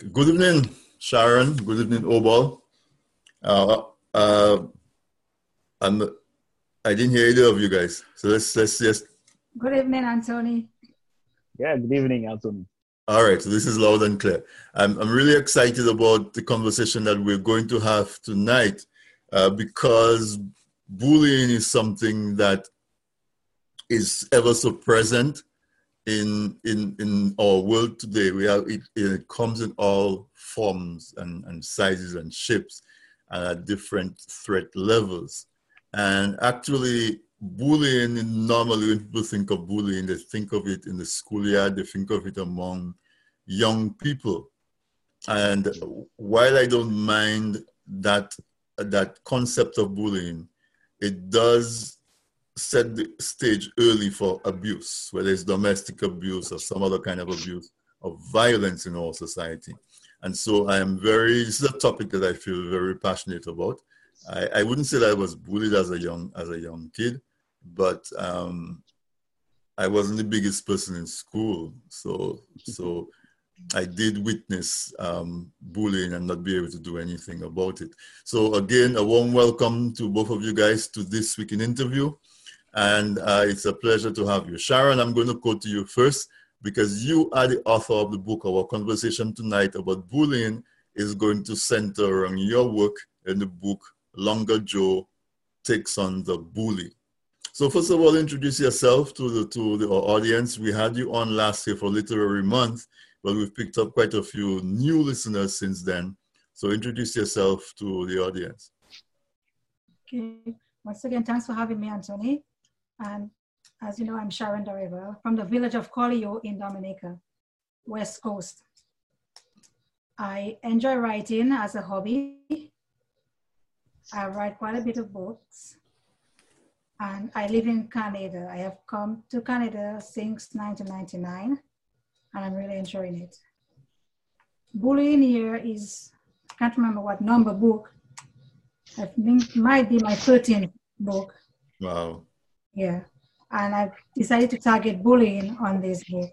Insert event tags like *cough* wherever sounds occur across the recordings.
Good evening, Sharon. Good evening, Obal. Uh, uh, I'm, I didn't hear either of you guys. So let's let's just. Good evening, Anthony. Yeah, good evening, Anthony. All right, so this is loud and clear. I'm, I'm really excited about the conversation that we're going to have tonight uh, because bullying is something that is ever so present in in in our world today. We have it, it comes in all forms and, and sizes and shapes and at different threat levels. And actually, bullying normally when people think of bullying, they think of it in the schoolyard, they think of it among young people. And while I don't mind that that concept of bullying, it does set the stage early for abuse, whether it's domestic abuse or some other kind of abuse or violence in our society. And so I am very, this is a topic that I feel very passionate about. I, I wouldn't say that I was bullied as a young, as a young kid, but um, I wasn't the biggest person in school. So, so I did witness um, bullying and not be able to do anything about it. So again, a warm welcome to both of you guys to this week in interview. And uh, it's a pleasure to have you. Sharon, I'm going to go to you first because you are the author of the book. Our conversation tonight about bullying is going to center on your work in the book, Longer Joe Takes on the Bully. So first of all, introduce yourself to the to the audience. We had you on last year for Literary Month, but we've picked up quite a few new listeners since then. So introduce yourself to the audience. Okay. Once again, thanks for having me, Anthony. And as you know, I'm Sharon Dariva from the village of Colihaut in Dominica, West Coast. I enjoy writing as a hobby. I write quite a bit of books. And I live in Canada. I have come to Canada since 1999, and I'm really enjoying it. Bullying here is, I can't remember what number book. I think it might be my 13th book. Wow. Yeah. And I've decided to target bullying on this book,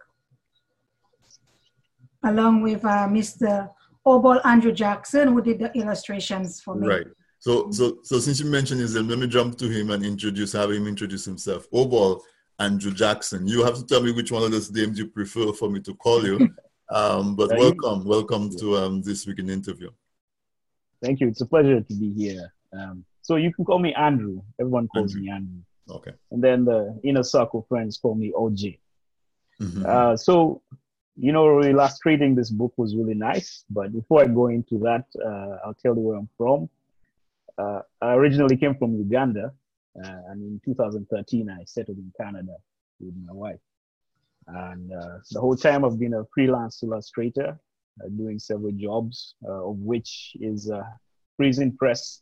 along with uh, Mr. Obal Andrew Jackson, who did the illustrations for me. Right. So, so, so since you mentioned his name, let me jump to him and introduce, have him introduce himself. Obal Andrew Jackson. You have to tell me which one of those names you prefer for me to call you. *laughs* Um, but Thank welcome, you. welcome to um, this week in interview. Thank you. It's a pleasure to be here. Um, so you can call me Andrew. Everyone calls Andrew. me Andrew. Okay. And then the inner circle friends call me OG. Mm-hmm. Uh, so, you know, illustrating this book was really nice. But before I go into that, uh, I'll tell you where I'm from. Uh, I originally came from Uganda. Uh, and in 2013, I settled in Canada with my wife. And uh, the whole time I've been a freelance illustrator, uh, doing several jobs, of which is Prison Press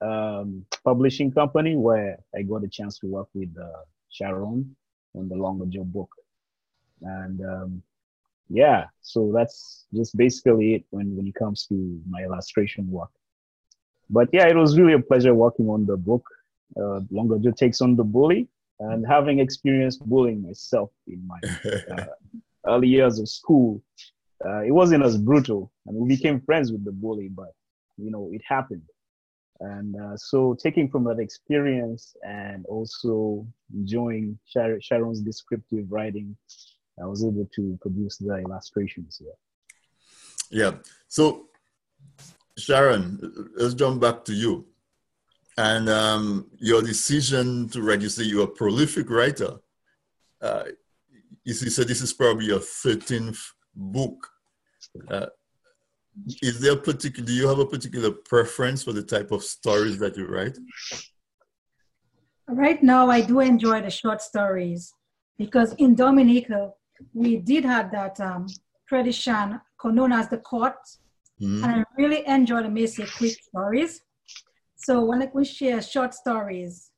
um, publishing company where I got a chance to work with uh, Sharon on the Longer Joe book. And um, yeah, so that's just basically it when, when it comes to my illustration work. But yeah, it was really a pleasure working on the book. Uh, Longer Joe takes on the bully and having experienced bullying myself in my *laughs* uh, early years of school. Uh, it wasn't as brutal, and we became friends with the bully, but you know it happened and uh, so, taking from that experience and also enjoying Shar- Sharon's descriptive writing, I was able to produce the illustrations here. Yeah. So, Sharon, let's jump back to you. And um, your decision to register, you're a prolific writer. Uh, you said this is probably your 13th book. Uh, is there a particular do you have a particular preference for the type of stories that you write? Right now i do enjoy the short stories because in dominica we did have that um, tradition known as the court. Mm-hmm. and i really enjoy the Macy quick stories. So when we share short stories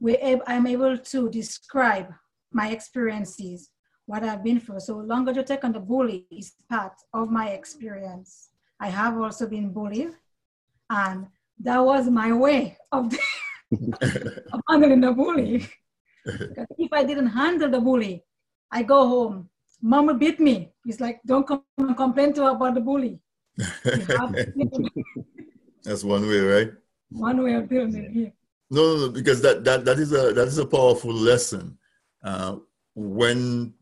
we i'm able to describe my experiences what I've been through. So longer to take on the bully is part of my experience. I have also been bullied, and that was my way of, *laughs* of handling the bully. if I didn't handle the bully, I go home Mama beat me. It's like, don't come and complain to her about the bully. *laughs* That's one way, right? One way of doing it. Yeah. No, no, no, because that, that, that is a that is a powerful lesson. Uh, when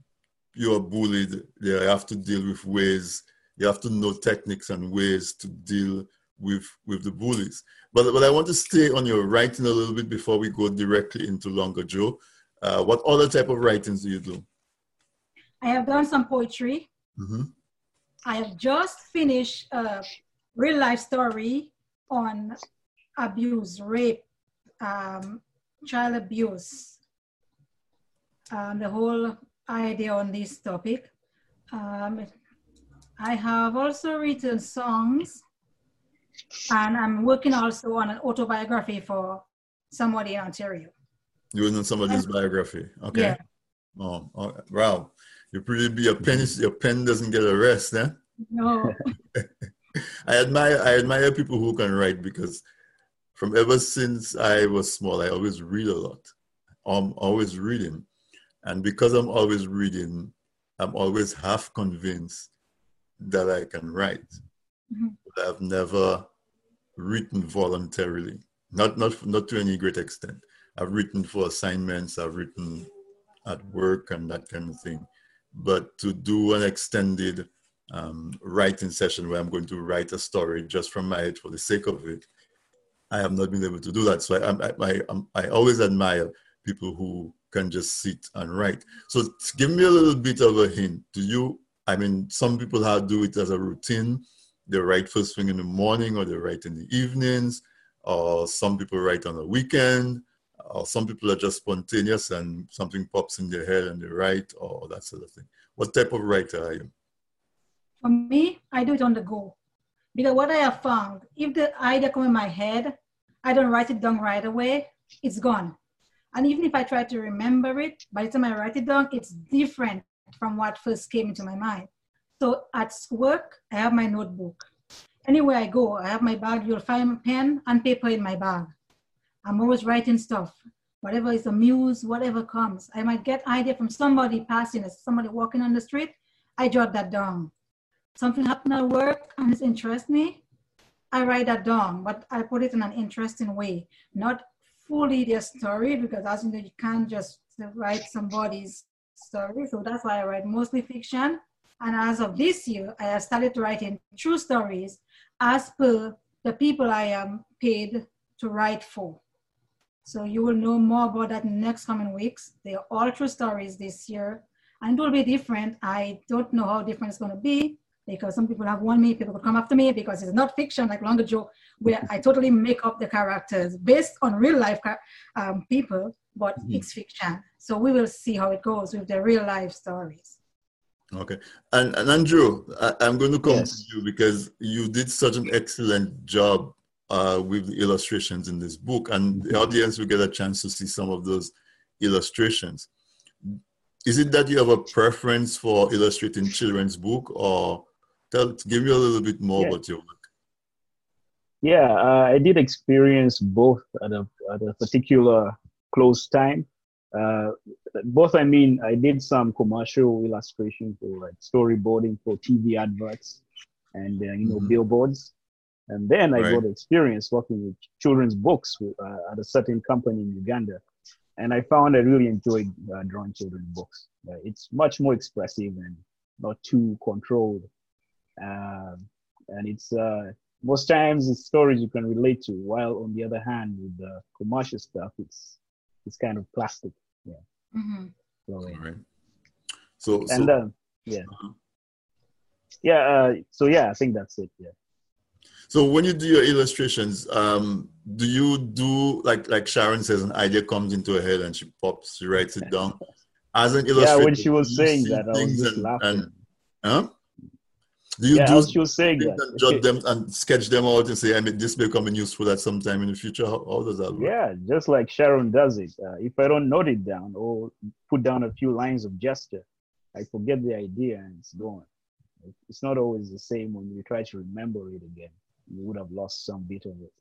you are bullied, you have to deal with ways. You have to know techniques and ways to deal with with the bullies. But but I want to stay on your writing a little bit before we go directly into Longer Joe. Uh, what other type of writings do you do? I have done some poetry. Mm-hmm. I have just finished a real life story on abuse, rape, um, child abuse, um, the whole idea on this topic. Um, I have also written songs, and I'm working also on an autobiography for somebody in Ontario. You're in somebody's biography, okay? Yeah. Oh, oh, wow. You pretty be a pen. Your pen doesn't get a rest, eh? No. *laughs* I admire. I admire people who can write because, from ever since I was small, I always read a lot. I'm always reading, and because I'm always reading, I'm always half convinced that I can write. Mm-hmm. But I've never written voluntarily, not not not to any great extent. I've written for assignments. I've written at work and that kind of thing but to do an extended um, writing session where I'm going to write a story just from my head for the sake of it, I have not been able to do that. So I, I, I, I always admire people who can just sit and write. So give me a little bit of a hint. Do you, I mean, some people have do it as a routine. They write first thing in the morning or they write in the evenings, or some people write on the weekend or some people are just spontaneous and something pops in their head and they write or that sort of thing. What type of writer are you? For me, I do it on the go. Because what I have found, if the idea come in my head, I don't write it down right away, it's gone. And even if I try to remember it, by the time I write it down, it's different from what first came into my mind. So at work, I have my notebook. Anywhere I go, I have my bag. You'll find a pen and paper in my bag. I'm always writing stuff. Whatever is a muse, whatever comes. I might get idea from somebody passing us, somebody walking on the street. I jot that down. Something happened at work and it interests me. I write that down, but I put it in an interesting way, not fully their story, because as you know, you can't just write somebody's story. So that's why I write mostly fiction. And as of this year, I started writing true stories as per the people I am paid to write for. So you will know more about that in the next coming weeks. They are all true stories this year. And it will be different. I don't know how different it's going to be because some people have won me, people will come after me because it's not fiction like Longer Joe, where I totally make up the characters based on real life um, people, but mm-hmm. it's fiction. So we will see how it goes with the real life stories. Okay. And, and Andrew, I, am going to come yes. to you because you did such an excellent job uh, with the illustrations in this book, and the mm-hmm. audience will get a chance to see some of those illustrations. Is it that you have a preference for illustrating children's book, or tell, give me a little bit more yeah. about your work? Yeah, uh, I did experience both at a, at a particular close time. Uh, both, I mean, I did some commercial illustration for like storyboarding for TV adverts and uh, you know mm-hmm. billboards. And then I right. got experience working with children's books with, uh, at a certain company in Uganda. And I found I really enjoyed uh, drawing children's books. Uh, it's much more expressive and not too controlled. Um, and it's uh, most times it's stories you can relate to, while on the other hand, with the commercial stuff, it's it's kind of plastic. Yeah. Mm-hmm. So, yeah. Right. So, and so, uh, yeah. Uh-huh. Yeah. Uh, so yeah, I think that's it. Yeah. So when you do your illustrations, um, do you do like like Sharon says, an idea comes into her head and she pops, she writes it down. *laughs* As an illustrator, yeah, when she was saying that, I was just and, laughing. And, huh? Do you yeah, do was saying that. And jot them and sketch them out and say, I mean, this may come in useful at some time in the future. How, how does that work? Yeah, just like Sharon does it. Uh, if I don't note it down or put down a few lines of gesture, I forget the idea and it's gone. It's not always the same when you try to remember it again you would have lost some bit of it.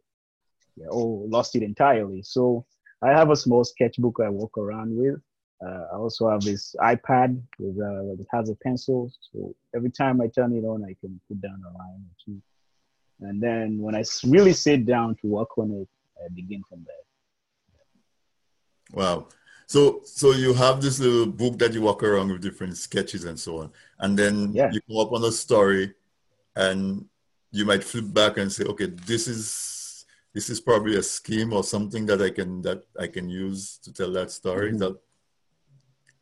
Yeah, or lost it entirely. So I have a small sketchbook I walk around with. Uh, I also have this iPad with uh, that has a pencil. So every time I turn it on, I can put down a line or two. And then when I really sit down to work on it, I begin from there. Wow. So so you have this little book that you walk around with different sketches and so on. And then yeah. you come up on a story and you might flip back and say, okay, this is this is probably a scheme or something that I can that I can use to tell that story. Mm-hmm. That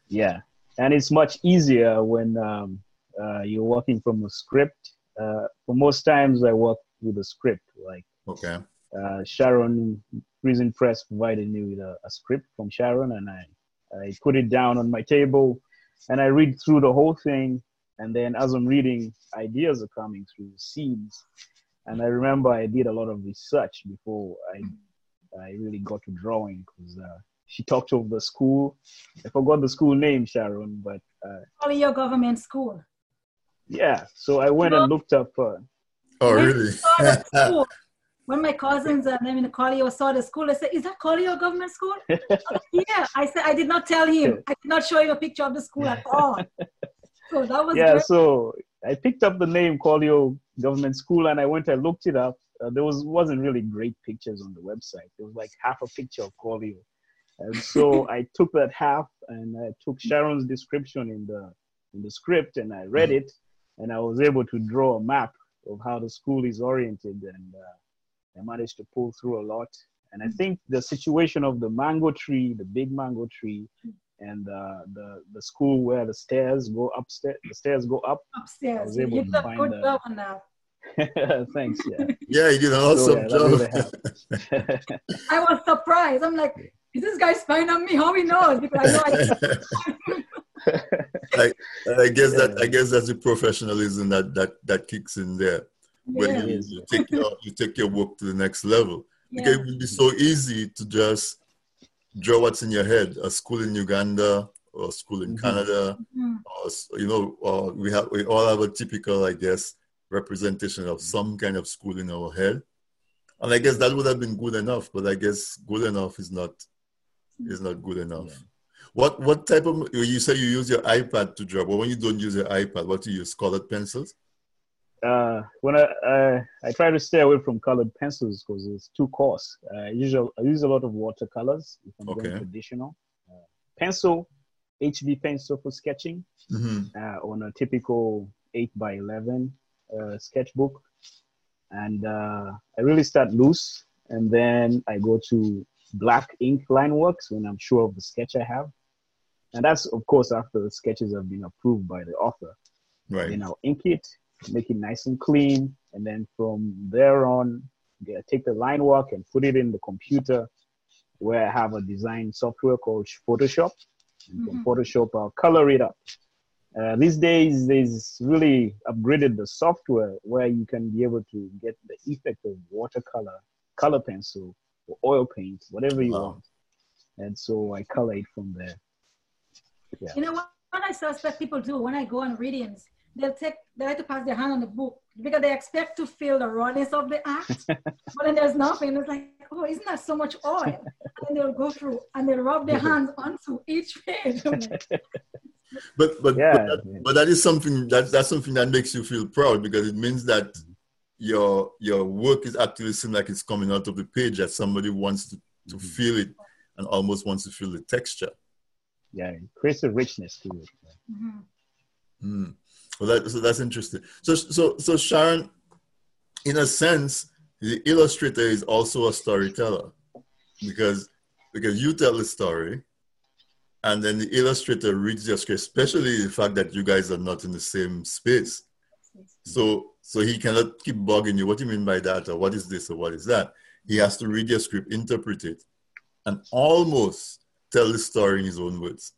yeah, and it's much easier when um, uh, you're working from a script. Uh, for most times, I work with a script. Like okay, uh, Sharon Prison Press provided me with a, a, script from Sharon, and I I put it down on my table, and I read through the whole thing. And then as I'm reading, ideas are coming through scenes. And I remember I did a lot of research before I I really got to drawing because uh, she talked of the school. I forgot the school name, Sharon, but uh, your government school. Yeah, so I went and looked up. Uh, oh, really? *laughs* School, when my cousins and I mean Colihaut saw the school, I said, "Is that Colihaut government school?" *laughs* yeah, I said I did not tell him. I did not show him a picture of the school at *laughs* all. So that was yeah. Great. So I picked up the name Colihaut Government School and I went and looked it up. Uh, there was wasn't really great pictures on the website. There was like half a picture of Colihaut and so *laughs* I took that half and I took Sharon's description in the in the script and I read it and I was able to draw a map of how the school is oriented and uh, I managed to pull through a lot. And I think the situation of the mango tree, the big mango tree, and uh, the the school where the stairs go upstairs, the stairs go up. Upstairs. I was able you to find good job on that. *laughs* Thanks. Yeah. Yeah, you did an awesome so, yeah, job. Really *laughs* I was surprised. I'm like, is this guy spying on me? How he knows? Because I know *laughs* I, I, guess that I guess that's the professionalism that that that kicks in there when yeah. you, you, take your you take your work to the next level. Yeah. Because it would be so easy to just draw what's in your head. A school in Uganda or a school in mm-hmm. Canada, mm-hmm. or you know, or we have we all have a typical, I guess, representation of some kind of school in our head. And I guess that would have been good enough, but I guess good enough is not is not good enough. Yeah. What what type of you say you use your iPad to draw, but when you don't use your iPad, what do you use? Colored pencils? Uh, when I uh, I try to stay away from colored pencils because it's too coarse. Uh, I use I use a lot of watercolors if I'm okay. going traditional. Uh, pencil, HB pencil for sketching mm-hmm. uh, on a typical eight by eleven uh, sketchbook, and uh, I really start loose, and then I go to black ink line works when I'm sure of the sketch I have. And that's, of course, after the sketches have been approved by the author. Right. Then I'll ink it, make it nice and clean. And then from there on, take the line work and put it in the computer where I have a design software called Photoshop. And from mm-hmm. Photoshop, I'll color it up. Uh, these days, there's really upgraded the software where you can be able to get the effect of watercolor, color pencil, or oil paint, whatever you wow. want. And so I color it from there. Yeah. You know what, what I suspect people do when I go on readings, they'll take they like to pass their hand on the book because they expect to feel the rawness of the act. *laughs* but then there's nothing. It's like, oh, isn't that so much oil? And then they'll go through and they'll rub their hands onto each page. *laughs* but but, yeah. but, that, but that is something that that's something that makes you feel proud because it means that your your work is actually seem like it's coming out of the page that somebody wants to, to mm-hmm. feel it and almost wants to feel the texture. Yeah, it creates a richness to it. Mm-hmm. Mm. Well, that, so that's interesting. So so so Sharon, in a sense, the illustrator is also a storyteller because because you tell the story and then the illustrator reads your script, especially the fact that you guys are not in the same space. So so he cannot keep bugging you. What do you mean by that? Or what is this? Or what is that? He has to read your script, interpret it, and almost tell the story in his own words.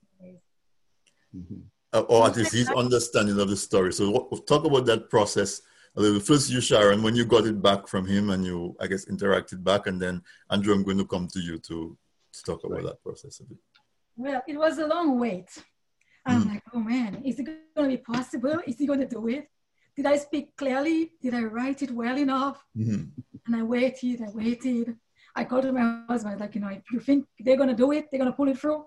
Mm-hmm. Uh, or at least his understanding of the story. So what, talk about that process a little. First, you, Sharon, when you got it back from him and you, I guess, interacted back, and then Andrew, I'm going to come to you to, to talk about right. that process a bit. Well, it was a long wait. I'm mm. like, oh man, is it going to be possible? Is he going to do it? Did I speak clearly? Did I write it well enough? Mm-hmm. And I waited, I waited. I called my husband, like, you know, if you think they're going to do it, they're going to pull it through.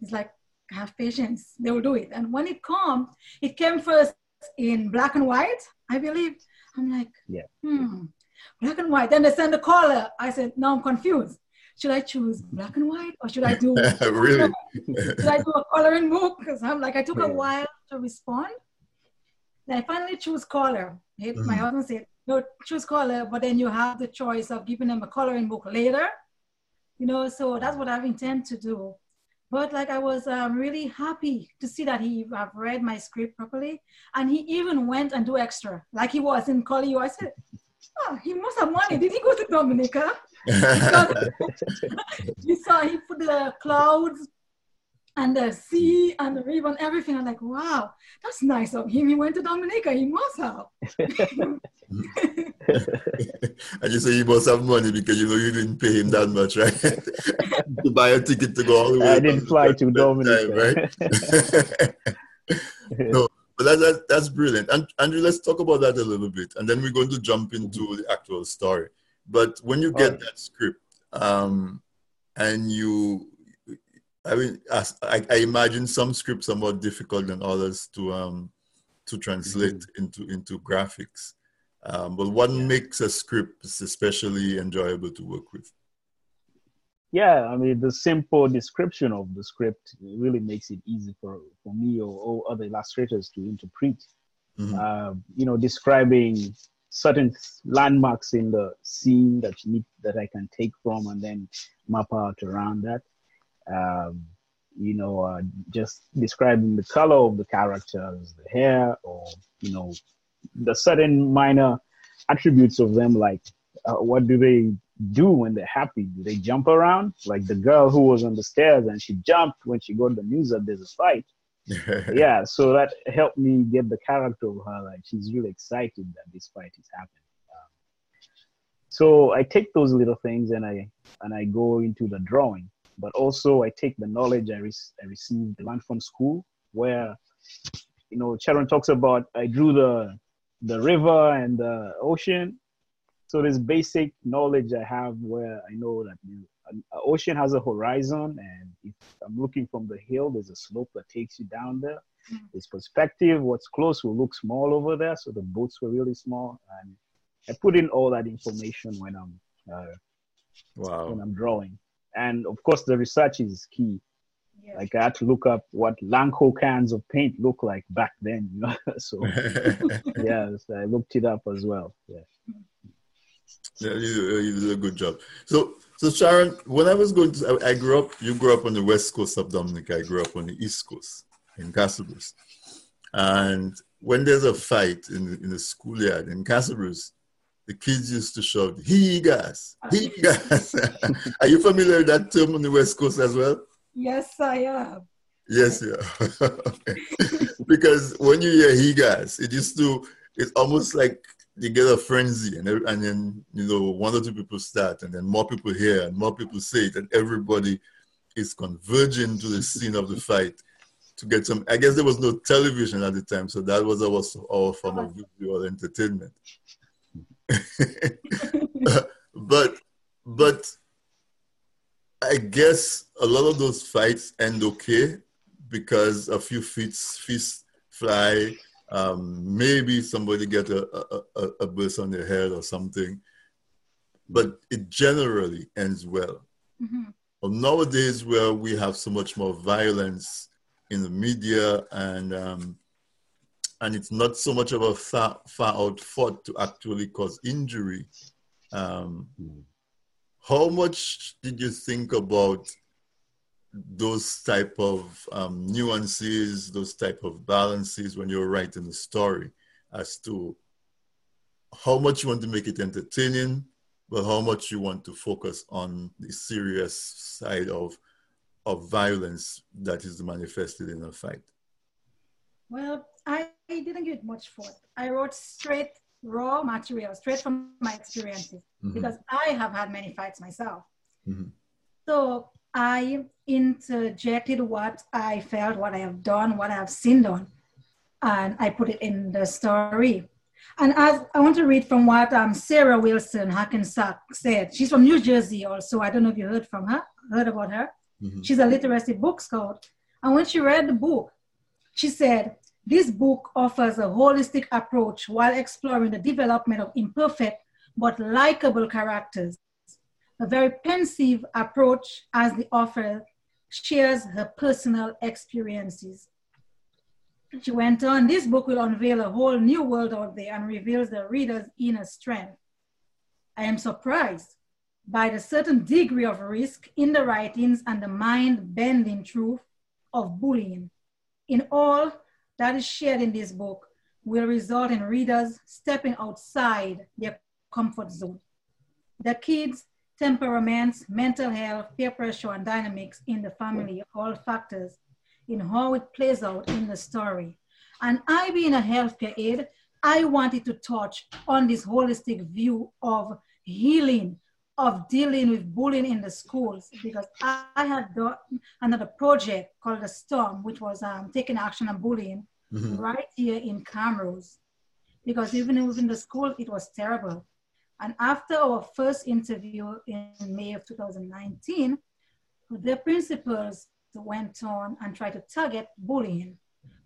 He's like, have patience. They will do it. And when it come, it came first in black and white, I believe. I'm like, yeah. hmm, black and white. Then they send the color. I said, no, I'm confused. Should I choose black and white or should I do *laughs* really? *laughs* should I do a coloring book? Because I'm like, I took a while to respond. I finally choose color. Mm-hmm. My husband said, no, choose color, but then you have the choice of giving them a coloring book later. You know, so that's what I intend to do. But like I was um, really happy to see that he have read my script properly, and he even went and do extra, like he was in Colihaut. I said, "Oh, he must have money. Did he go to Dominica?" *laughs* *laughs* you saw he put the clouds and the sea and the river and everything. I'm like, wow, that's nice of him. He went to Dominica. He must have. *laughs* *laughs* and you say he must have money because you know you didn't pay him that much, right? *laughs* to buy a ticket to go all the way. I didn't fly to Dominica, time, right? no, but that, that, that's brilliant. And Andrew, let's talk about that a little bit, and then we're going to jump into the actual story. But when you get right. that script, um, and you I mean, I, I, imagine some scripts are more difficult than others to um, to translate mm-hmm. into into graphics. Um, but what yeah. makes a script especially enjoyable to work with? Yeah, I mean, the simple description of the script really makes it easy for, for me or, or other illustrators to interpret. Mm-hmm. Uh, you know, describing certain landmarks in the scene that you need that I can take from and then map out around that um, you know, uh, just describing the color of the characters, the hair, or you know, the certain minor attributes of them, like uh, what do they do when they're happy? Do they jump around? Like the girl who was on the stairs and she jumped when she got the news that there's a fight. *laughs* yeah, so that helped me get the character of her. Like she's really excited that this fight is happening. Um, so I take those little things and I and I go into the drawing but also I take the knowledge I, re- I received, learned from school, where, you know, Sharon talks about I drew the the river and the ocean. So this basic knowledge I have where I know that the ocean has a horizon, and if I'm looking from the hill, there's a slope that takes you down there. Mm-hmm. There's perspective. What's close will look small over there, so the boats were really small, and I put in all that information when I'm uh, wow. when I'm drawing and of course the research is key. Yeah. like i had to look up what Lancôme cans of paint look like back then you know? *laughs* So *laughs* yeah so i looked it up as well yeah. Yeah you, you did a good job. So so sharon when i was going to i, I grew up you grew up on the west coast of dominica i grew up on the east coast in Castlebruce. and when there's a fight in, in the schoolyard in Castlebruce, the kids used to shout, he gas, he *laughs* gas. *laughs* Are you familiar with that term on the West Coast as well? Yes, I am. Yes, yeah. *laughs* because when you hear he gas, it used to, it's almost like you get a frenzy and, and then, you know, one or two people start and then more people hear and more people say it and everybody is converging to the scene of the fight to get some, I guess there was no television at the time, so that was our, our form of uh-huh. visual entertainment. *laughs* but but I guess a lot of those fights end okay because a few fists fists fly. Um, maybe somebody get a, a, a burst on their head or something, but it generally ends well. Mm-hmm. But nowadays, where we have so much more violence in the media and um, and it's not so much of a far, far out thought to actually cause injury. Um, mm. How much did you think about those type of um, nuances, those type of balances when you're writing the story, as to how much you want to make it entertaining, but how much you want to focus on the serious side of of violence that is manifested in a fight? Well, I didn't give it much thought. I wrote straight raw material, straight from my experiences, mm-hmm. because I have had many fights myself. Mm-hmm. So I interjected what I felt, what I have done, what I have seen done, and I put it in the story. And as I want to read from what um, Sarah Wilson Hackensack said. She's from New Jersey also. I don't know if you heard from her, heard about her. Mm-hmm. She's a literacy book scout And when she read the book, she said, This book offers a holistic approach while exploring the development of imperfect but likable characters. A very pensive approach as the author shares her personal experiences. She went on, this book will unveil a whole new world out there and reveals the reader's inner strength. I am surprised by the certain degree of risk in the writings and the mind bending truth of bullying. In all that is shared in this book will result in readers stepping outside their comfort zone. The kids' temperaments, mental health, peer pressure, and dynamics in the family all factors in how it plays out in the story. And I, being a healthcare aide, I wanted to touch on this holistic view of healing, of dealing with bullying in the schools, because I, I had done another project called The Storm, which was um, taking action on bullying mm-hmm. right here in Camrose. Because even within the school, it was terrible. And after our first interview in May of 2019, the principals went on and tried to target bullying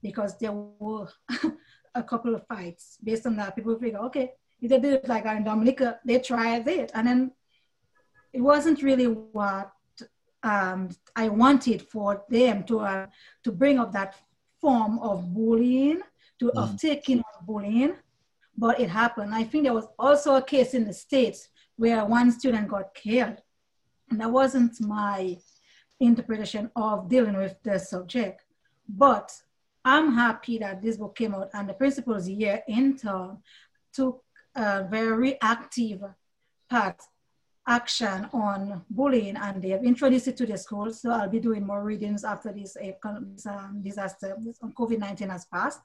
because there were *laughs* a couple of fights. Based on that, people figure, okay, if they did it like I'm in Dominica, they tried it. And then it wasn't really what um, I wanted for them to, uh, to bring up that form of bullying, to mm. of taking bullying, but it happened. I think there was also a case in the States where one student got killed. And that wasn't my interpretation of dealing with the subject. But I'm happy that this book came out and the principals here in town took a very active part action on bullying and they have introduced it to the schools. So I'll be doing more readings after this um, disaster on COVID-19 has passed.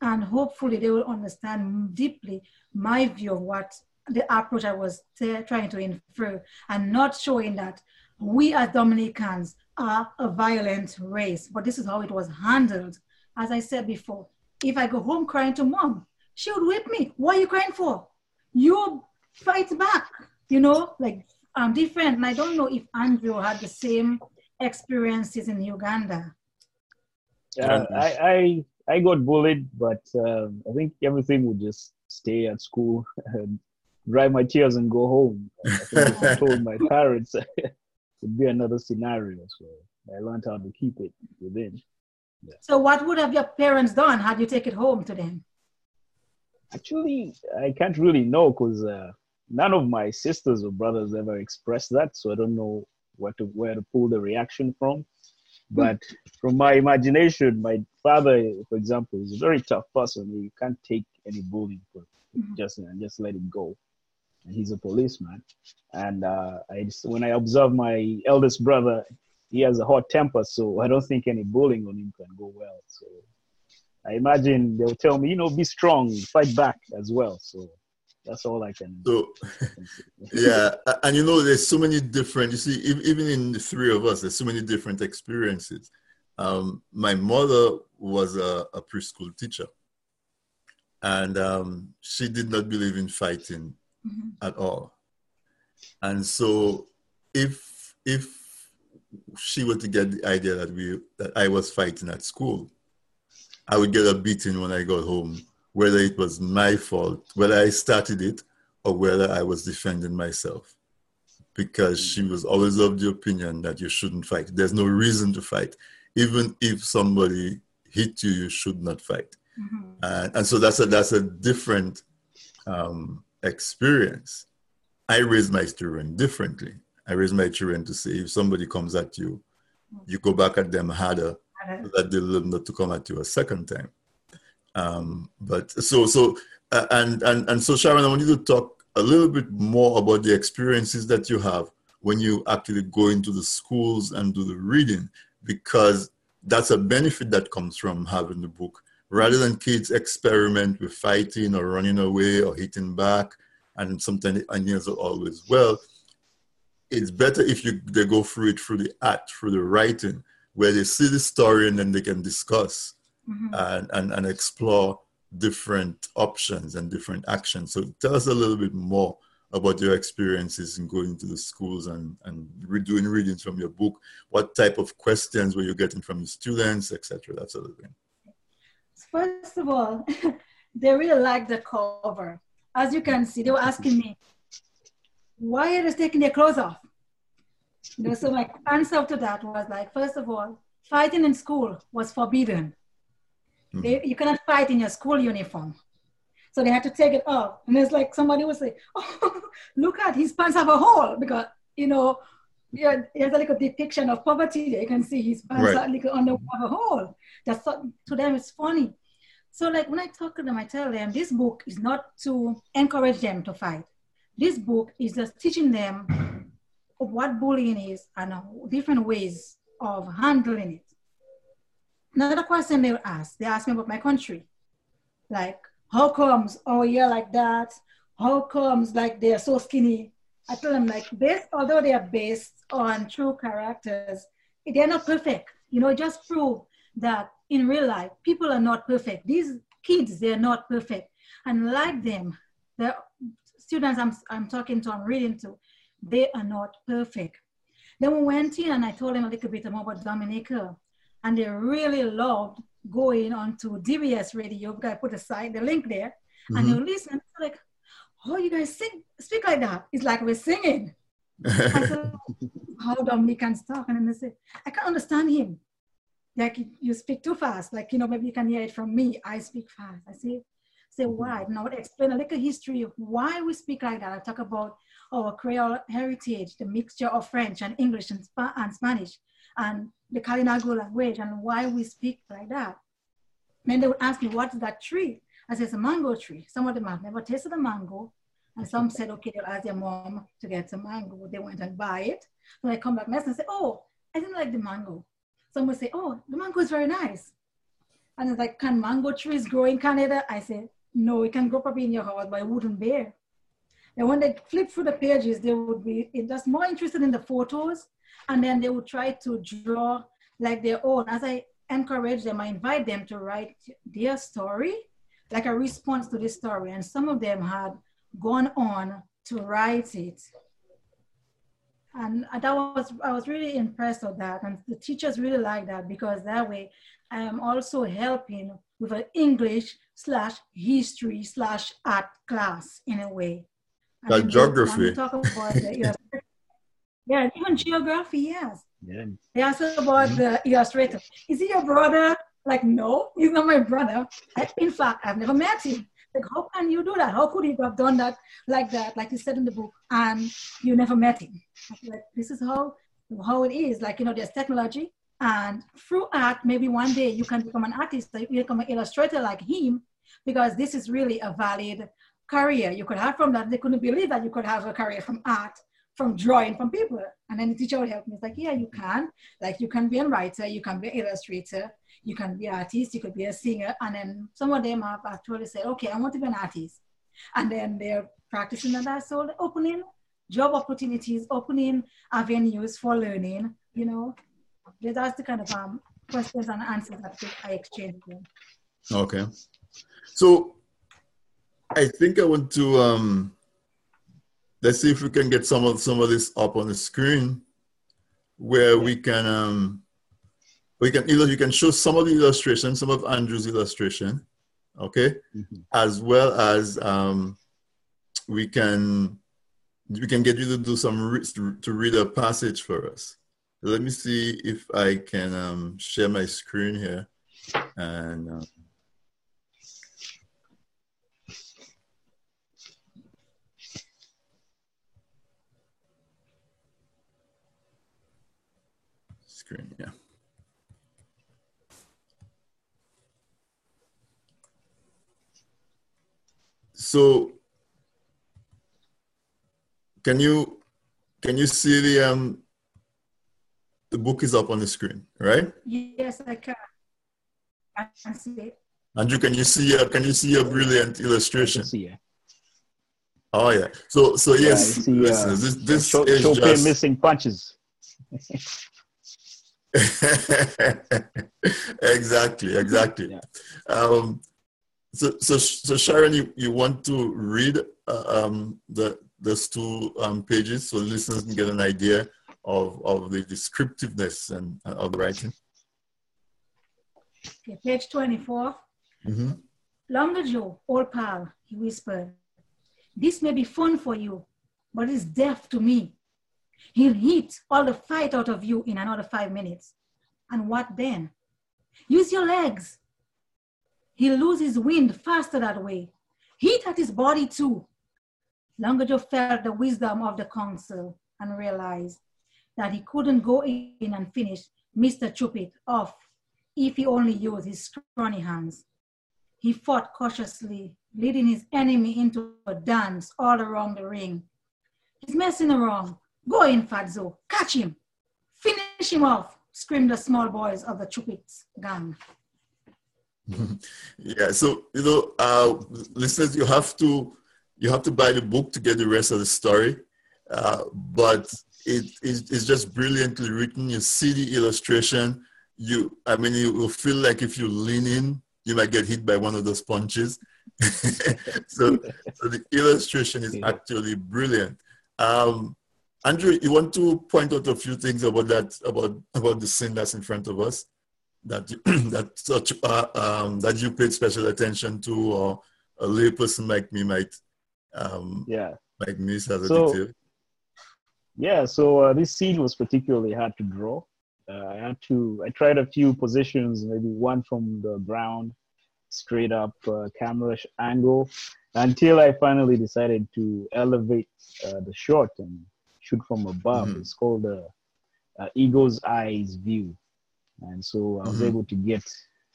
And hopefully they will understand deeply my view of what the approach I was t- trying to infer and not showing that we as Dominicans are a violent race, but this is how it was handled. As I said before, if I go home crying to mom, she would whip me. What are you crying for? You fight back, you know, like I'm different. And I don't know if Andrew had the same experiences in Uganda. Yeah, I, I, I got bullied, but um, I think everything would just stay at school and dry my tears and go home. I, I told my *laughs* parents *laughs* would be another scenario. So I learned how to keep it within. Yeah. So what would have your parents done had you take it home to them? Actually, I can't really know because uh, none of my sisters or brothers ever expressed that, so I don't know where to where to pull the reaction from. But from my imagination, my father, for example, is a very tough person. He can't take any bullying for mm-hmm. just and just let it go And he's a policeman. And uh, I just, when I observe my eldest brother, he has a hot temper, so I don't think any bullying on him can go well. So I imagine they'll tell me, you know, be strong, fight back as well. So that's all I can. So, *laughs* yeah, and you know, there's so many different. You see, even in the three of us, there's so many different experiences. Um, my mother was a, a preschool teacher, and um, she did not believe in fighting mm-hmm. at all. And so if if she were to get the idea that we that I was fighting at school, I would get a beating when I got home, whether it was my fault, whether I started it, or whether I was defending myself. Because she was always of the opinion that you shouldn't fight. There's no reason to fight. Even if somebody hit you, you should not fight. Mm-hmm. And, and so that's a that's a different um, experience. I raise my children differently. I raise my children to say if somebody comes at you, you go back at them harder so that they learn not to come at you a second time. Um, but so so uh, and and and so Sharon, I want you to talk a little bit more about the experiences that you have when you actually go into the schools and do the reading, because that's a benefit that comes from having the book rather than kids experiment with fighting or running away or hitting back, and sometimes the onions are always well. It's better if you they go through it through the art, through the writing, where they see the story and then they can discuss mm-hmm. and, and, and explore different options and different actions. So tell us a little bit more about your experiences in going to the schools and, and doing readings from your book. What type of questions were you getting from the students, etc., that sort of thing? First of all, *laughs* they really liked the cover. As you can see, they were asking me, why are they taking their clothes off? You know, so my answer to that was like, first of all, fighting in school was forbidden. Mm-hmm. They, you cannot fight in your school uniform. So they had to take it off. And it's like somebody would say, *laughs* oh, look at his pants have a hole because, you know, yeah, there's a little depiction of poverty there. You can see his pants right. are little under have a hole. That's to them it's funny. So like when I talk to them, I tell them this book is not to encourage them to fight. This book is just teaching them what bullying is and different ways of handling it. Another question they asked, they asked me about my country. Like, how comes oh yeah like that? How comes like they're so skinny? I told them like based, although they are based on true characters, they're not perfect. You know, just prove that in real life, people are not perfect. These kids, they're not perfect. And like them, the students I'm, I'm talking to, I'm reading to, they are not perfect. Then we went in and I told them a little bit more about Dominica. And they really loved going on to DBS radio. I put aside the link there. Mm-hmm. And you listen, like, oh, you guys sing, speak like that. It's like we're singing. I said, *laughs* how Dominicans talk. And then they say, I can't understand him. Like you speak too fast. Like, you know, maybe you can hear it from me. I speak fast. I say, say why. And I would explain a little history of why we speak like that. I talk about our Creole heritage, the mixture of French and English and, Sp- and Spanish, and the Kalinago language, and why we speak like that. Then they would ask me, what's that tree? I said, it's a mango tree. Some of them have never tasted a mango. And some said, okay, they'll ask their mom to get some mango. They went and buy it. When I come back next and say, oh, I didn't like the mango. Some would say, oh, the mango is very nice. And it's like, can mango trees grow in Canada? I said, no, it can grow probably in your house, but it wouldn't bear. And when they flip through the pages, they would be just more interested in the photos. And then they would try to draw like their own. As I encourage them, I invite them to write their story, like a response to this story. And some of them had gone on to write it. And that was, I was really impressed with that. And the teachers really like that because that way I am also helping with an English slash history slash art class in a way. Like geography. Talk about the, *laughs* yeah, even geography, yes. Yeah. They asked about mm-hmm. the illustrator. Is he your brother? Like, no, he's not my brother. I, in fact, I've never met him. Like, how can you do that? How could he have done that like that, like you said in the book, and you never met him? Like, this is how how it is. Like, you know, there's technology, and through art, maybe one day you can become an artist, you become an illustrator like him, because this is really a valid career you could have from that. They couldn't believe that you could have a career from art, from drawing from people. And then the teacher would help me. It's like, yeah, you can. Like you can be a writer, you can be an illustrator, you can be an artist, you could be a singer. And then some of them have actually said, okay, I want to be an artist. And then they're practicing that. So opening job opportunities, opening avenues for learning, you know, that's the kind of um, questions and answers that I exchange with. Okay. So I think I want to um, let's see if we can get some of some of this up on the screen where we can um, we can either you can show some of the illustration, some of Andrew's illustration, okay, mm-hmm. as well as um, we can we can get you to do some to read a passage for us. Let me see if I can um, share my screen here and. Um, screen, yeah. So can you can you see the um the book is up on the screen, right? Yes, I can. I can see it. Andrew, can you see uh, can you see a brilliant illustration? see it. Oh yeah. So so yes, yeah, see, uh, this this show, is just missing punches. *laughs* *laughs* exactly, exactly. Yeah. Um, so, so, so Sharon, you, you want to read uh, um, the those two um, pages so listeners can get an idea of, of the descriptiveness and uh, of the writing? Okay, page 24. Mm-hmm. Longer Joe, old pal, he whispered, this may be fun for you, but it's death to me. He'll hit all the fight out of you in another five minutes. And what then? Use your legs. He'll lose his wind faster that way. Hit at his body too. Joe felt the wisdom of the council and realized that he couldn't go in and finish Mr. Chupit off if he only used his scrawny hands. He fought cautiously, leading his enemy into a dance all around the ring. He's messing around. Go in, Fatso. Catch him. Finish him off, screamed the small boys of the Chupit's gang. *laughs* yeah, so you know, uh, listeners, you have to you have to buy the book to get the rest of the story. Uh, but it is it's just brilliantly written. You see the illustration. You, I mean, you will feel like if you lean in, you might get hit by one of those punches. *laughs* so, so the illustration is actually brilliant. Um, Andrew, you want to point out a few things about that, about about the scene that's in front of us, that *clears throat* that such uh, um, that you paid special attention to, or a layperson like me might, um, yeah, might miss as a so, detail. Yeah, so uh, this scene was particularly hard to draw. Uh, I had to, I tried a few positions, maybe one from the ground, straight up uh, camera angle, until I finally decided to elevate uh, the shot and shoot from above. Mm-hmm. It's called the eagle's eyes view. And so I was mm-hmm. able to get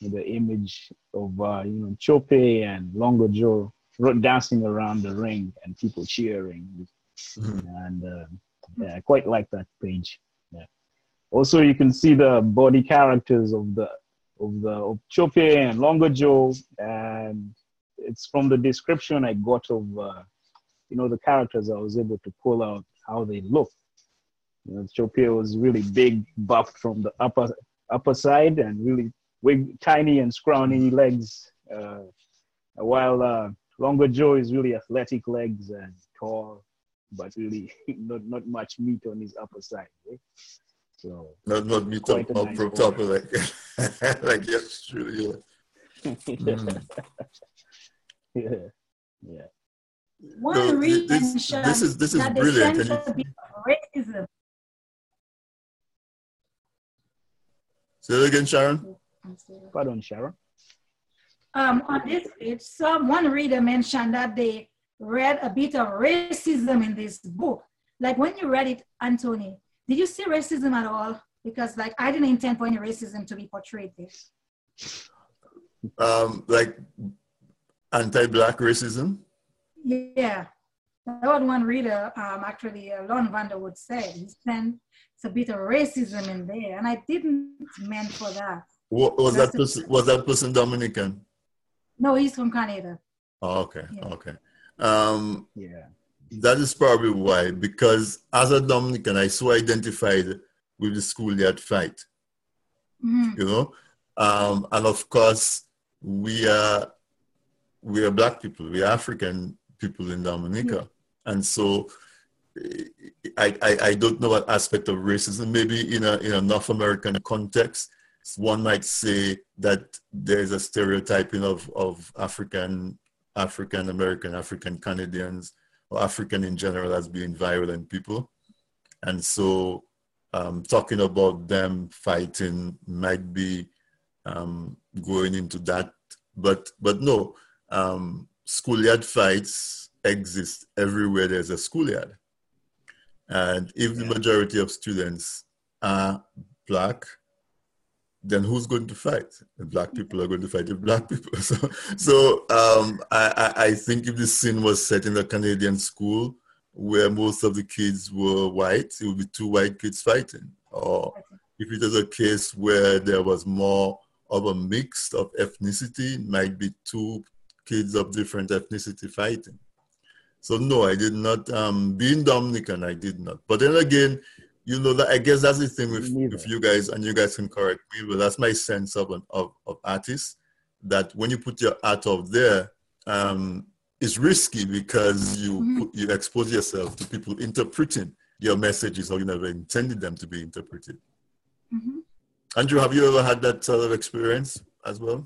the image of, uh, you know, Chope and Longo Joe dancing around the ring and people cheering. Mm-hmm. And uh, yeah, I quite like that page. Yeah. Also, you can see the body characters of the of the of Chope and Longo Joe, and it's from the description I got of uh, you know the characters. I was able to pull out how they look. You know, was really big, buffed from the upper upper side, and really big, tiny and scrawny legs. Uh, while uh, Longo Joe is really athletic legs and tall but really *laughs* not not much meat on his upper side. Eh? So not not meat up, up nice from top of like *laughs* like yes, true, yeah. *laughs* mm. yeah, yeah. One so reason this, this is this is brilliant. racism. Say that again, Sharon. Pardon, Sharon. Um, on this page, some one reader mentioned that they read a bit of racism in this book. Like when you read it, Anthony, did you see racism at all? Because like I didn't intend for any racism to be portrayed there. Um, like anti-black racism. Yeah, that was one reader um, actually uh, Lon Vander would say. He said it's a bit of racism in there, and I didn't mean for that. What, was that person? Was that person Dominican? No, he's from Canada. Oh, okay, yeah. okay. Um, yeah. That is probably why, because as a Dominican, I so identified with the school schoolyard fight. Mm-hmm. You know, um, and of course, we are we are black people, we are African people in Dominica, and so I, I, I don't know what aspect of racism. Maybe in a in a North American context, one might say that there is a stereotyping of of African African American, African Canadians, or African in general as being violent people. And so um, talking about them fighting might be um, going into that. But, but no, um, schoolyard fights exist everywhere there's a schoolyard. And if the majority of students are black, then who's going to fight? The black people are going to fight the black people. *laughs* So, so um, I, I think if this scene was set in a Canadian school where most of the kids were white, it would be two white kids fighting. Or if it was a case where there was more of a mix of ethnicity, it might be two kids of different ethnicity fighting. So no, I did not. Um, being Dominican, I did not. But then again, you know that I guess that's the thing with, with you guys, and you guys can correct me, but that's my sense of an of, of artists that when you put your art out there, um, is risky because you mm-hmm. you expose yourself to people interpreting your messages how you never intended them to be interpreted. Mm-hmm. Andrew, have you ever had that sort of experience as well?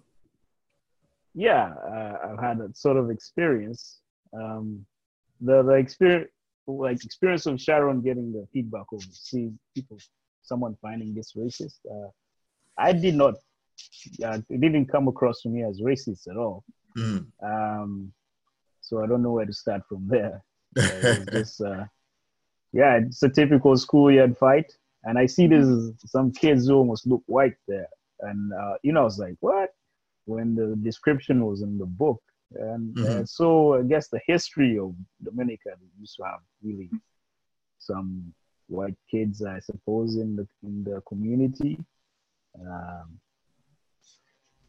Yeah, uh, I've had that sort of experience. Um, the the experience, like experience of Sharon getting the feedback of seeing people, someone finding this racist. Uh, I did not. Uh, it didn't come across to me as racist at all. Mm. Um, so I don't know where to start from there. *laughs* Uh, just, uh, yeah, it's a typical schoolyard fight and I see this some kids who almost look white there, and uh, you know I was like, what? When the description was in the book, and mm-hmm. uh, so I guess the history of Dominica used to have really some white kids, I suppose, in the in the community. Um,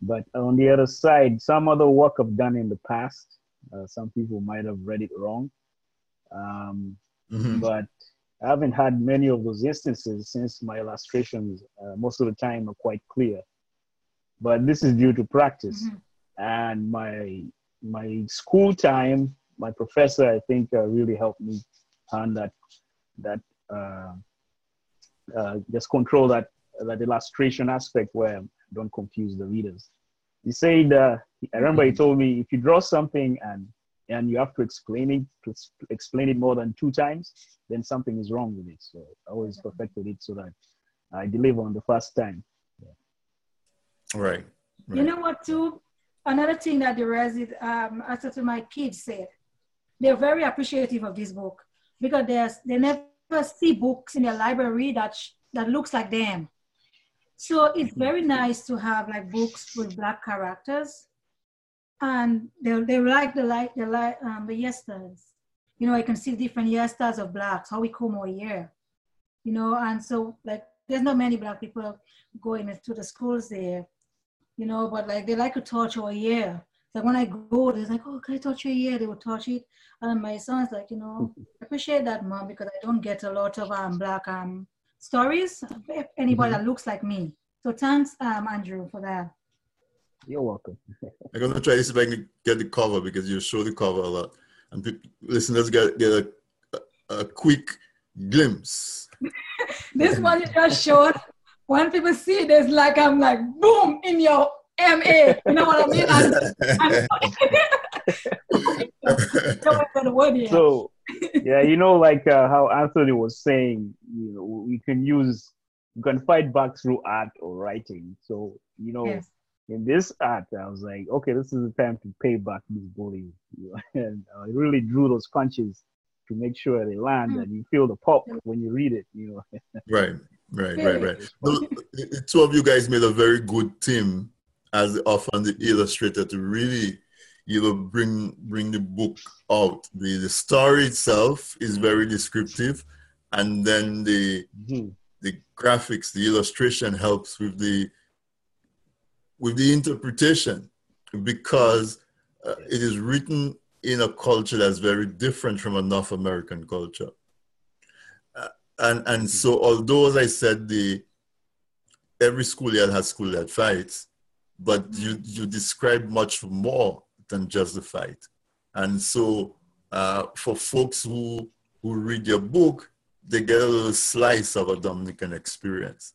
but on the other side, some other work I've done in the past, uh, some people might have read it wrong. Um, mm-hmm. But I haven't had many of those instances since my illustrations, uh, most of the time, are quite clear. But this is due to practice. Mm-hmm. And my my school time, my professor, I think, uh, really helped me on that that uh, uh, just control that that illustration aspect where I don't confuse the readers. He said, uh, I remember he mm-hmm. told me, if you draw something and and you have to explain it to explain it more than two times, then something is wrong with it. So I always perfected it so that I deliver on the first time. Right. right. You know what, too? Another thing that the resident, um, after to my kids said, they're very appreciative of this book because they never see books in their library that sh- that looks like them. So it's very nice to have like books with black characters and they, they like the like the like um, the yesterdays. You know, I can see different yesterdays of blacks, how we come over here. You know, and so like there's not many black people going into the schools there, you know, but like they like to touch our year. Like when I go, they're like, oh, can I touch your ear? They will touch it. And my son's like, you know, I *laughs* appreciate that, mom, because I don't get a lot of um, black um, stories. Anybody mm-hmm. that looks like me. So thanks, um, Andrew, for that. You're welcome. *laughs* I'm gonna try to see if I can get the cover because you show the cover a lot, and people, listeners get get a, a, a quick glimpse. *laughs* this one you just showed. When people see this, like I'm like boom in your MA. You know what I mean? *laughs* *laughs* so yeah, you know, like uh, how Anthony was saying, you know, we can use, we can fight back through art or writing. So you know. Yes in this art, I was like, okay, this is the time to pay back this bullying. *laughs* and I really drew those punches to make sure they land mm. and you feel the pop when you read it, you know. *laughs* right, right, right, right. the two of you guys made a very good team as often the illustrator to really you know bring bring the book out the, the story itself is very descriptive and then the mm-hmm. the graphics the illustration helps with the with the interpretation because uh, it is written in a culture that's very different from a North American culture. Uh, and and so although as I said the every schoolyard has schoolyard fights, but you you describe much more than just the fight. And so uh, for folks who who read your book, they get a little slice of a Dominican experience.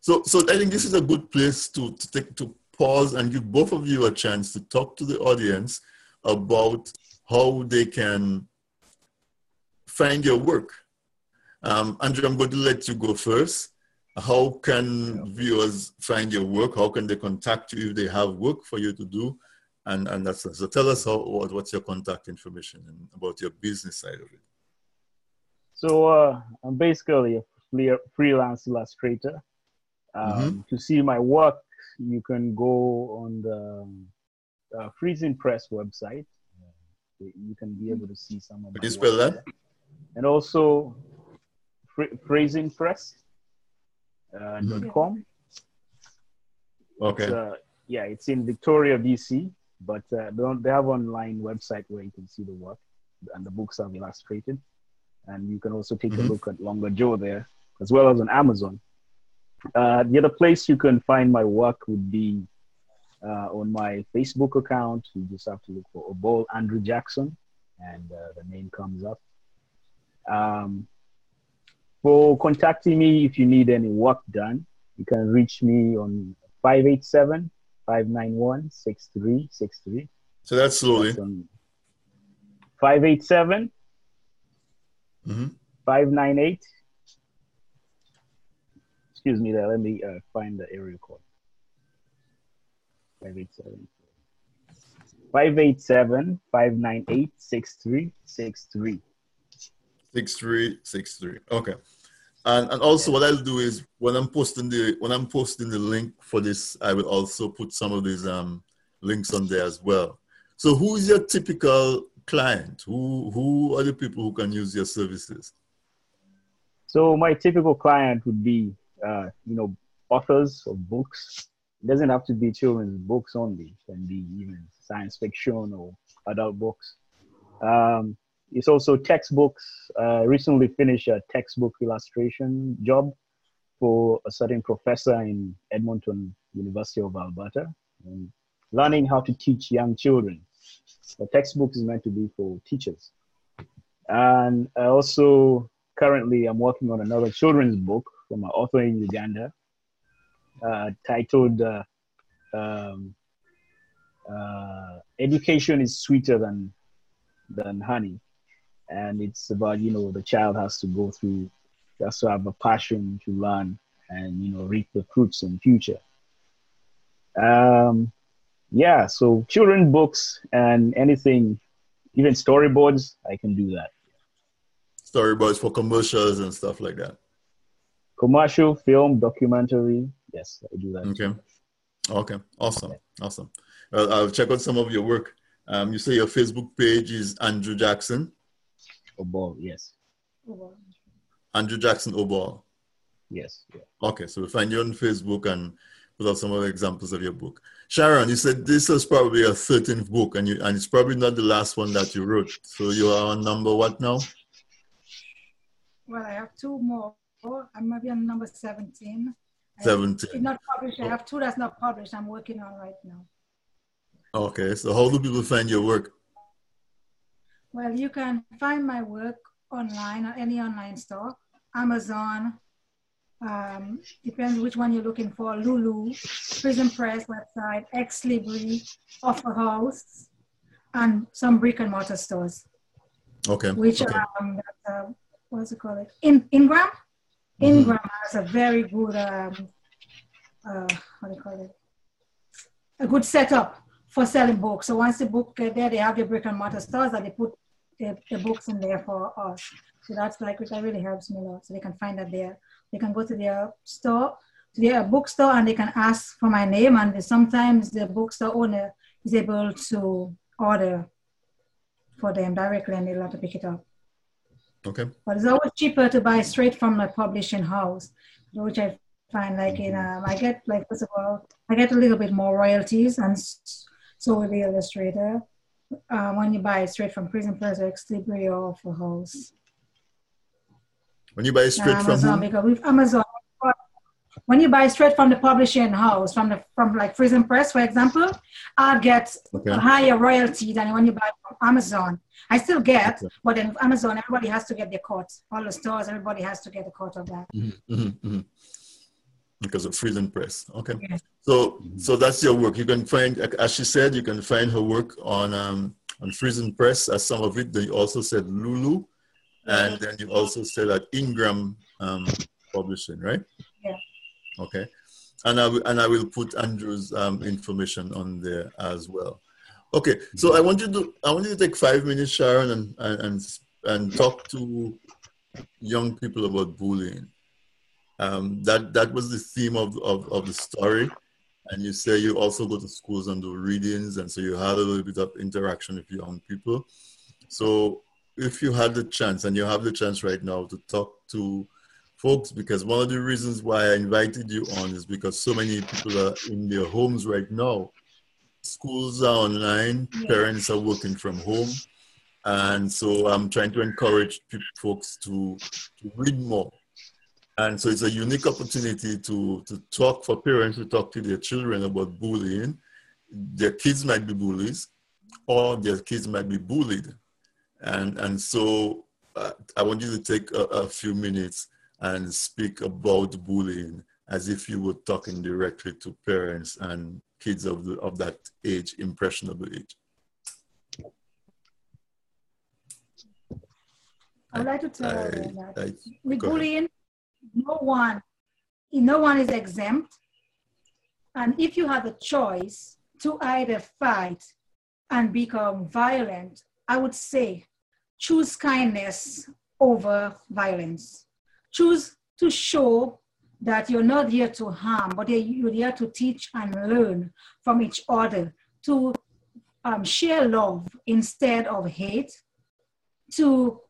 So, so I think this is a good place to, to take to pause and give both of you a chance to talk to the audience about how they can find your work. Um, Andrew, I'm going to let you go first. How can viewers find your work? How can they contact you if they have work for you to do? And, and that's so tell us how, what, what's your contact information and about your business side of it. So uh, I'm basically a freelance illustrator. Um, mm-hmm. To see my work, you can go on the uh, FriesenPress website. You can be able to see some of. Could you spell that? And also, fr- FriesenPress uh, mm-hmm. .com. Okay. It's, uh, yeah, it's in Victoria, BC, but uh, they, they have online website where you can see the work and the books are illustrated, and you can also take mm-hmm. a look at Longer Joe there, as well as on Amazon. Uh, the other place you can find my work would be uh, on my Facebook account. You just have to look for Obol Andrew Jackson, and uh, the name comes up. Um, for contacting me, if you need any work done, you can reach me on 587 591 6363. So that's slowly. 587 mm-hmm. 598. Excuse me there. Let me uh, find the area code. 587. 587 598 6363. 6363. Okay. And, and also what I'll do is when I'm posting the when I'm posting the link for this, I will also put some of these um, links on there as well. So who is your typical client? Who who are the people who can use your services? So my typical client would be uh, you know authors of books. It doesn't have to be children's books only. It can be even science fiction or adult books. Um, it's also textbooks. Uh, recently finished a textbook illustration job for a certain professor in Edmonton University of Alberta, learning how to teach young children. The textbook is meant to be for teachers. And I also currently I'm working on another children's book from an author in Uganda titled uh, um, uh, "Education is Sweeter Than Than Honey." and it's about you know the child has to go through has to have a passion to learn and you know reap the fruits in future. Um yeah so children books and anything even storyboards i can do that. Storyboards for commercials and stuff like that. Commercial film documentary yes i do that okay okay awesome awesome well i'll check out some of your work um, you say your facebook page is andrew jackson Obol, yes. Andrew Jackson Obol. Yes. Yeah. Okay, so we'll find you on Facebook and put out some other examples of your book. Sharon, you said this is probably your 13th book and you and it's probably not the last one that you wrote. So you are on number what now? Well, I have two more. I'm maybe on number 17. 17. not published. I have two that's not published. I'm working on right now. Okay, so how do people find your work? Well, you can find my work online or any online store, Amazon, um, depends which one you're looking for, Lulu, FriesenPress website, Ex Libri, AuthorHouse, and some brick and mortar stores. Okay. Which okay. um, uh, what's it called? In Ingram. Mm-hmm. Ingram has a very good um, uh, what do you call it? A good setup for selling books. So once the book get there, they have the brick and mortar stores that they put the, the books in there for us. So that's like, that really helps me a lot. So they can find that there. They can go to their store, to their bookstore and they can ask for my name. And sometimes the bookstore owner is able to order for them directly and they'll have to pick it up. Okay. But it's always cheaper to buy straight from the publishing house, which I find like in um, I get like first of all I get a little bit more royalties and so with the illustrator uh, when you buy it straight from FriesenPress or Libri or for House. When you buy straight Amazon, from who? because with Amazon, when you buy straight from the publishing house, from the from like FriesenPress, for example, I get okay. a higher royalty than when you buy from Amazon. I still get, okay. but then Amazon, everybody has to get their cut. All the stores, everybody has to get a cut of that. Mm-hmm, mm-hmm, mm-hmm because of FriesenPress. Okay. So so that's your work. You can find, as she said, you can find her work on um, on FriesenPress. As some of it, they also said Lulu, and then you also said at Ingram um, Publishing, right? Okay. And I and I will put Andrew's um, information on there as well. Okay. So I want you to I want you to take five minutes, Sharon, and and and, and talk to young people about bullying. Um, that that was the theme of, of, of the story. And you say you also go to schools and do readings, and so you had a little bit of interaction with young people. So if you had the chance, and you have the chance right now to talk to folks, because one of the reasons why I invited you on is because so many people are in their homes right now. Schools are online, parents are working from home. And so I'm trying to encourage people, folks to, to read more and so it's a unique opportunity to, to talk for parents to talk to their children about bullying their kids might be bullies or their kids might be bullied. And, and so uh, I want you to take a, a few minutes and speak about bullying as if you were talking directly to parents and kids of, the, of that age, impressionable age. I'd like to tell I, that I, with bullying, no one, no one is exempt. And if you have a choice to either fight and become violent, I would say choose kindness over violence. Choose to show that you're not here to harm, but you're here to teach and learn from each other, to um, share love instead of hate, to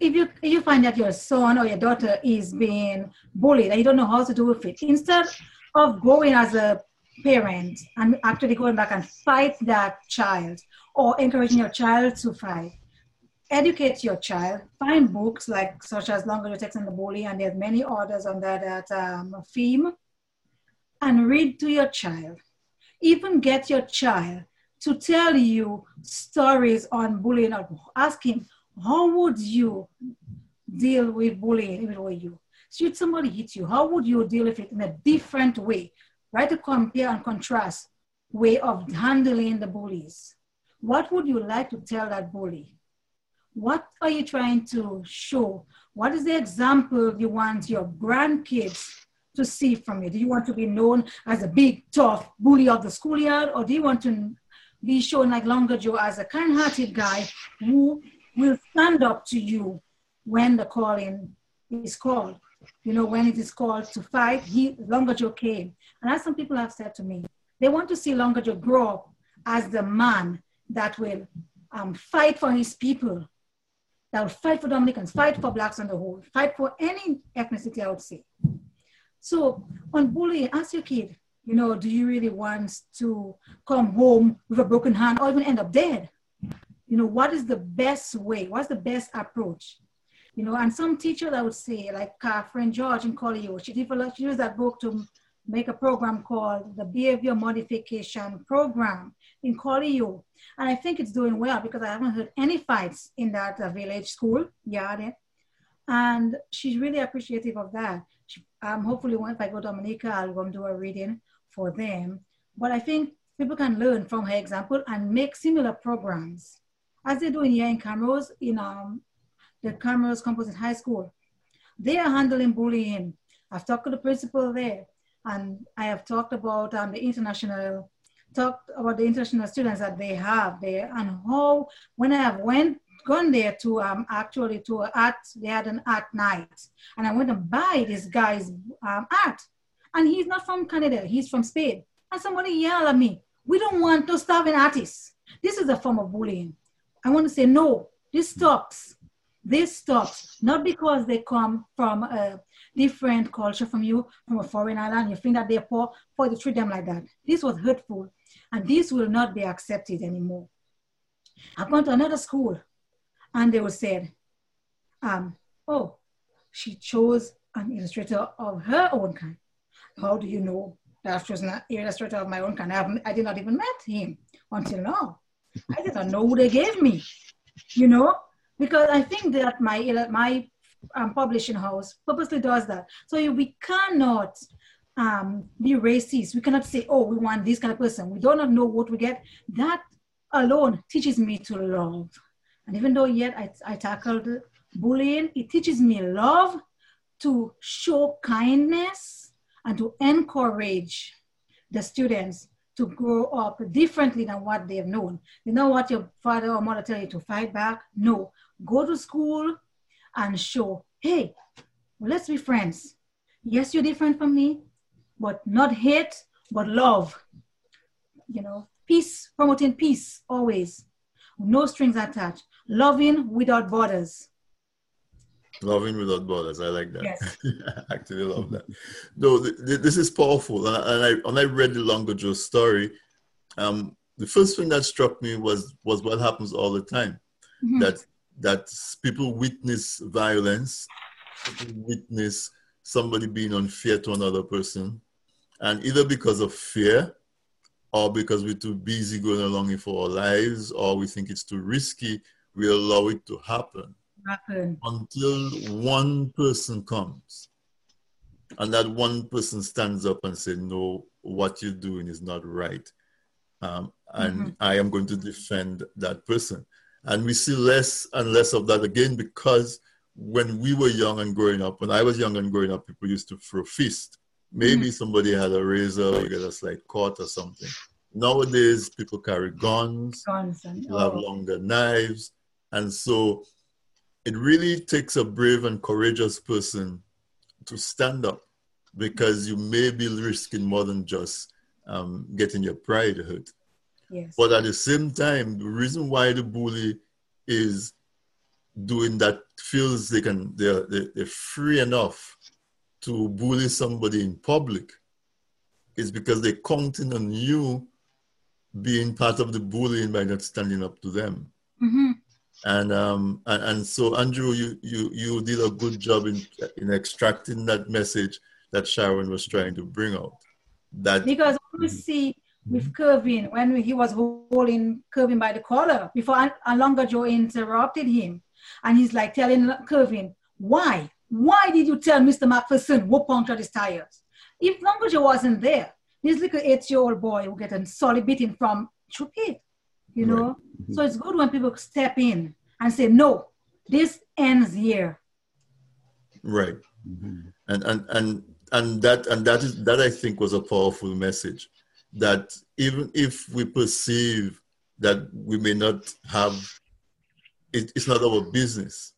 if you if you find that your son or your daughter is being bullied and you don't know how to do with it, instead of going as a parent and actually going back and fight that child or encouraging your child to fight, educate your child. Find books like such as Longer Text and the Bully, and there's many others under that um, theme, and read to your child. Even get your child to tell you stories on bullying. Ask him, how would you deal with bullying if it were you? Should somebody hit you, how would you deal with it in a different way? Right to compare and contrast way of handling the bullies. What would you like to tell that bully? What are you trying to show? What is the example you want your grandkids to see from you? Do you want to be known as a big, tough bully of the schoolyard, or do you want to be shown like Longer Joe as a kind-hearted guy who will stand up to you when the calling is called? You know, when it is called to fight, he Longer Joe came. And as some people have said to me, they want to see Longer Joe grow up as the man that will um, fight for his people, that will fight for Dominicans, fight for blacks on the whole, fight for any ethnicity, I would say. So on bullying, ask your kid, you know, do you really want to come home with a broken hand or even end up dead? You know, what is the best way? What's the best approach? You know, and some teachers I would say, like our friend George in College, she she used that book to make a program called the Behavior Modification Program in Colihaut. And I think it's doing well because I haven't heard any fights in that uh, village school yard. And she's really appreciative of that. She, um, hopefully, if I go to Dominica, I'll go and do a reading for them. But I think people can learn from her example and make similar programs as they're doing here in Camrose, in um, the Camrose Composite High School. They are handling bullying. I've talked to the principal there, and I have talked about um, the international talked about the international students that they have there. And how when I have went gone there to um actually to art they had an art night. And I went to buy this guy's um, art. And he's not from Canada he's from Spain. And somebody yelled at me we don't want to starving artists. This is a form of bullying. I want to say no this stops. This stops. Not because they come from a different culture from you from a foreign island you think that they're poor for to treat them like that this was hurtful and this will not be accepted anymore. I've gone to another school and they were said, um, oh, she chose an illustrator of her own kind. How do you know that she was an illustrator of my own kind? I, I did not even met him until now. I did not know who they gave me, you know, because I think that my my um, publishing house purposely does that. So we cannot um, be racist. We cannot say, oh, we want this kind of person. We do not know what we get. That alone teaches me to love. And even though yet I, I tackled bullying, it teaches me love to show kindness and to encourage the students to grow up differently than what they've known. You know what your father or mother tell you to fight back? No. Go to school and show, hey, well, let's be friends. Yes, you're different from me but not hate, but love. You know, peace, promoting peace always. No strings attached. Loving without borders. Loving without borders. I like that. Yes. *laughs* I actually love that. No, th- th- this is powerful. And I, and I, when I read the Longer Joe story, um, the first thing that struck me was was what happens all the time. Mm-hmm. That that people witness violence, people witness somebody being unfair to another person, and either because of fear or because we're too busy going along for our lives, or we think it's too risky, we allow it to happen. Happen. Until one person comes and that one person stands up and says, No, what you're doing is not right. Um, and mm-hmm. I am going to defend that person. And we see less and less of that again because when we were young and growing up, when I was young and growing up, people used to throw fist. Maybe mm-hmm. somebody had a razor, you get a slight cut or something. Nowadays, people carry guns, guns and, people oh. have longer knives. And so it really takes a brave and courageous person to stand up because you may be risking more than just um, getting your pride hurt. Yes. But at the same time, the reason why the bully is doing that feels they can they're, they're free enough to bully somebody in public is because they're counting on you being part of the bullying by not standing up to them. Mm-hmm. And um and, and so Andrew, you you you did a good job in in extracting that message that Sharon was trying to bring out. That because we see with Kevin when he was holding Kevin by the collar before Alonga Joe interrupted him, and he's like telling Kevin, "Why? Why did you tell Mr. McPherson who punctured his tires? If Longo Joe wasn't there, this little eight-year-old boy would get a solid beating from Chupit, you know. Right. Mm-hmm. So it's good when people step in and say, "No, this ends here." Right, mm-hmm. and and and and that and that is that I think was a powerful message. That even if we perceive that we may not have, it, it's not our business.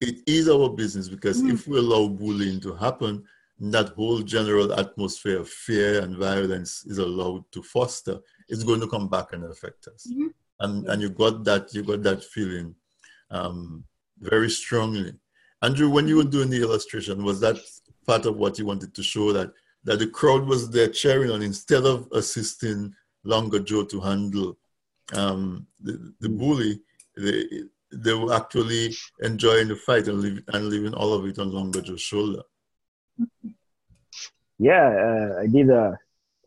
It is our business because mm. if we allow bullying to happen, that whole general atmosphere of fear and violence is allowed to foster, it's going to come back and affect us. Mm-hmm. And and you got that you got that feeling um, very strongly. Andrew, when you were doing the illustration, was that part of what you wanted to show that that the crowd was there cheering on instead of assisting Longer Joe to handle um, the, the bully. They, they were actually enjoying the fight and, leave, and leaving all of it on Longer Joe's shoulder. Yeah, uh, I did. Uh,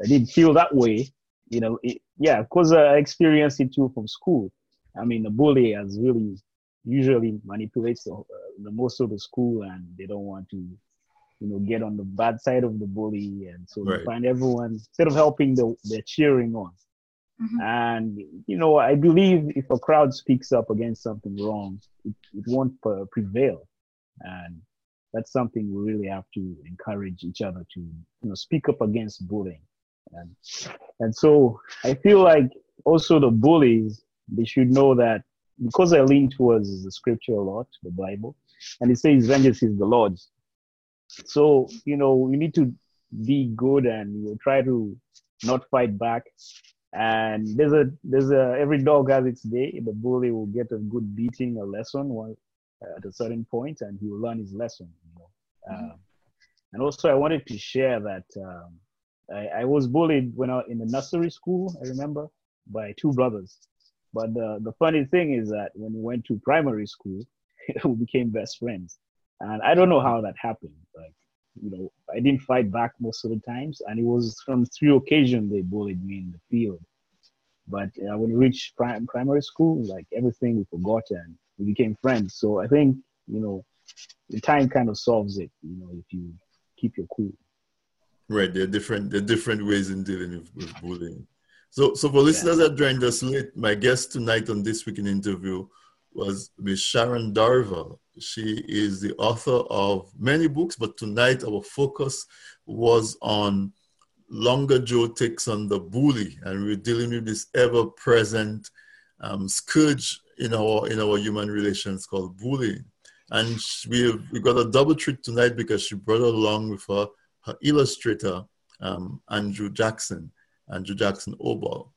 I did feel that way. You know, it, yeah, because uh, I experienced it too from school. I mean, the bully has really usually manipulates the, uh, the most of the school, and they don't want to you know, get on the bad side of the bully. And so right. find everyone, instead of helping, the, they're cheering on. Mm-hmm. And, you know, I believe if a crowd speaks up against something wrong, it, it won't uh, prevail. And that's something we really have to encourage each other to, you know, speak up against bullying. And, and so I feel like also the bullies, they should know that because I lean towards the scripture a lot, the Bible, and it says vengeance is the Lord's. So, you know, we need to be good and you try to not fight back. And there's a, there's a, every dog has its day. The bully will get a good beating, a lesson one, at a certain point, and he will learn his lesson. You know? mm-hmm. uh, and also, I wanted to share that um, I, I, was bullied when I was in the nursery school, I remember, by two brothers. But the, the funny thing is that when we went to primary school, *laughs* we became best friends. And I don't know how that happened. You know, I didn't fight back most of the times, and it was from three occasions they bullied me in the field. But uh, when we reached prim- primary school, like everything we forgot and we became friends. So I think you know, the time kind of solves it. You know, if you keep your cool. Right, there are different there are different ways in dealing with, with bullying. So, so for listeners yeah. that joined us late, my guest tonight on this week in interview was Miss Sharon Darvall. She is the author of many books, but tonight our focus was on Longer Joe Takes on the Bully, and we're dealing with this ever-present um, scourge in our in our human relations called bullying. And we we got a double treat tonight because she brought along with her her illustrator um, Andrew Jackson, Andrew Jackson Obal.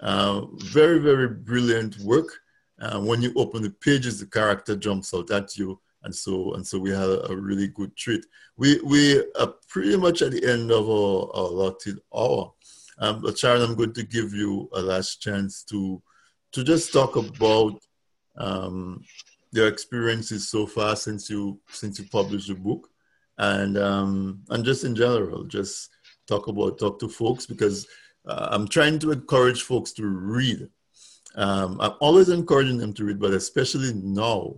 Uh, very very brilliant work. Uh, when you open the pages, the character jumps out at you, and so and so we had a, really good treat. We we are pretty much at the end of our, our allotted hour. Um, but Sharon, I'm going to give you a last chance to to just talk about um, your experiences so far since you since you published the book, and um, and just in general, just talk about talk to folks because uh, I'm trying to encourage folks to read. Um, I'm always encouraging them to read, but especially now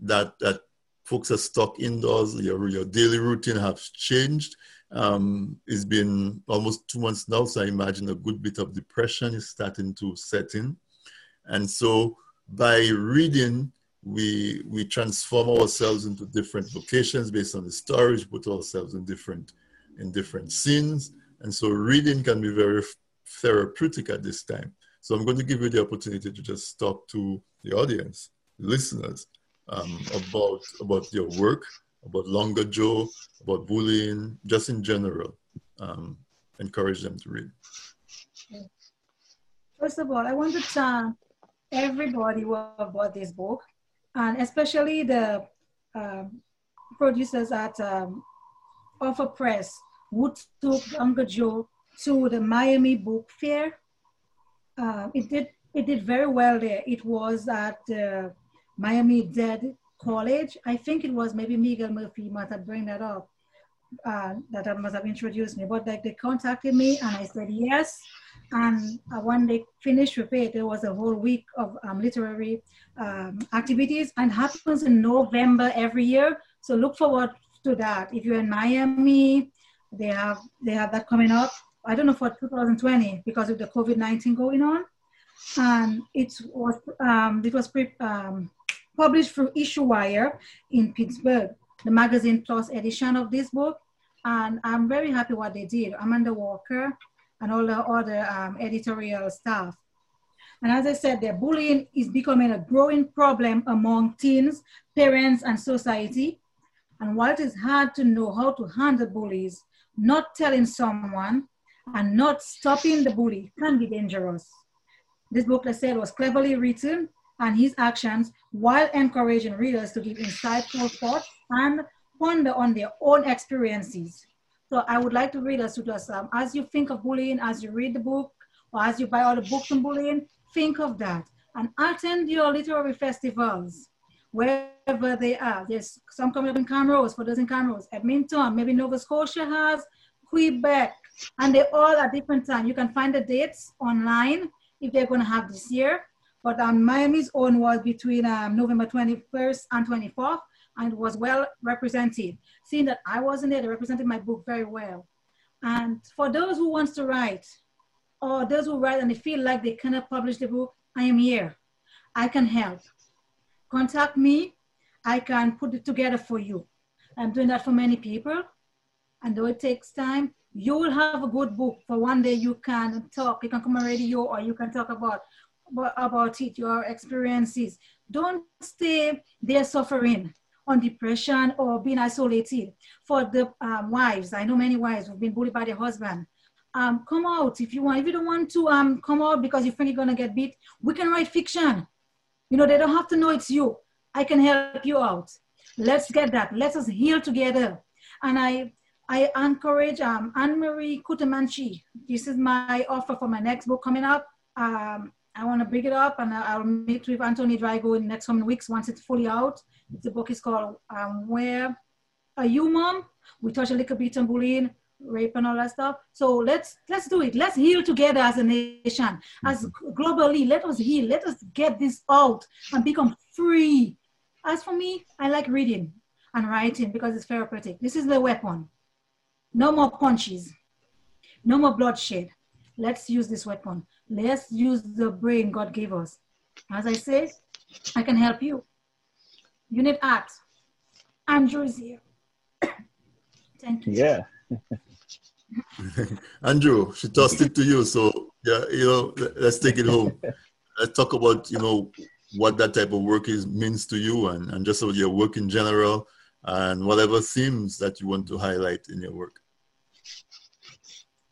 that that folks are stuck indoors, your your daily routine has changed. Um, it's been almost two months now, so I imagine a good bit of depression is starting to set in. And so by reading, we we transform ourselves into different locations based on the stories, put ourselves in different in different scenes. And so reading can be very therapeutic at this time. So I'm going to give you the opportunity to just talk to the audience, listeners, um, about about your work, about Longer Joe, about bullying, just in general. Um, encourage them to read. First of all, I want to thank everybody who bought this book, and especially the um, producers at um, Offer Press who took Longer Joe to the Miami Book Fair. Uh, it did it did very well there. It was at the Miami Dade College. I think it was maybe Miguel Murphy might have bring that up. Uh, that must have introduced me. But like they contacted me and I said yes. And uh, when they finished with it, there was a whole week of um, literary um, activities and happens in November every year. So look forward to that. If you're in Miami, they have they have that coming up. I don't know for 2020 because of the COVID-19 going on, and it was um, it was pre, um, published through IssueWire in Pittsburgh, the magazine plus edition of this book, and I'm very happy what they did. Amanda Walker and all the other um, editorial staff. And as I said, the bullying is becoming a growing problem among teens, parents, and society. And while it is hard to know how to handle bullies, not telling someone and not stopping the bully can be dangerous. This book, I said, was cleverly written and his actions while encouraging readers to give insightful thoughts and ponder on their own experiences. So I would like to read us to just, um, as you think of bullying, as you read the book, or as you buy all the books on bullying, think of that and attend your literary festivals wherever they are. There's some coming up in Camrose, for those in Camrose, Edmonton, maybe Nova Scotia has, Quebec, and they all at different time. You can find the dates online if they're going to have this year. But um, Miami's own was between um, November 21st and 24th, and was well represented. Seeing that I wasn't there, they represented my book very well. And for those who wants to write, or those who write and they feel like they cannot publish the book, I am here. I can help contact me. I can put it together for you. I'm doing that for many people. And though it takes time, you will have a good book for one day you can talk. You can come on radio or you can talk about, about it, your experiences. Don't stay there suffering on depression or being isolated. For the um, wives, I know many wives who've been bullied by their husband. Um, come out if you want. If you don't want to um, come out because you think you're gonna get beat, we can write fiction. You know, they don't have to know it's you. I can help you out. Let's get that. Let us heal together. And I, I encourage um, Anne-Marie Coutamanchi. This is my offer for my next book coming up. Um, I want to bring it up and I'll meet with Anthony Drago in the next coming weeks once it's fully out. The book is called um, Where Are You, Mom? We touch a little bit on bullying rape and all that stuff. So let's let's do it. Let's heal together as a nation, as globally. Let us heal. Let us get this out and become free. As for me, I like reading and writing because it's therapeutic. This is the weapon. No more punches. No more bloodshed. Let's use this weapon. Let's use the brain God gave us. As I say, I can help you. You need art. Andrew is here. *coughs* Thank you. Yeah. *laughs* Andrew, she tossed it to you. So yeah, you know, let's take it home. *laughs* Let's talk about you know what that type of work is means to you, and and just about your work in general, and whatever themes that you want to highlight in your work.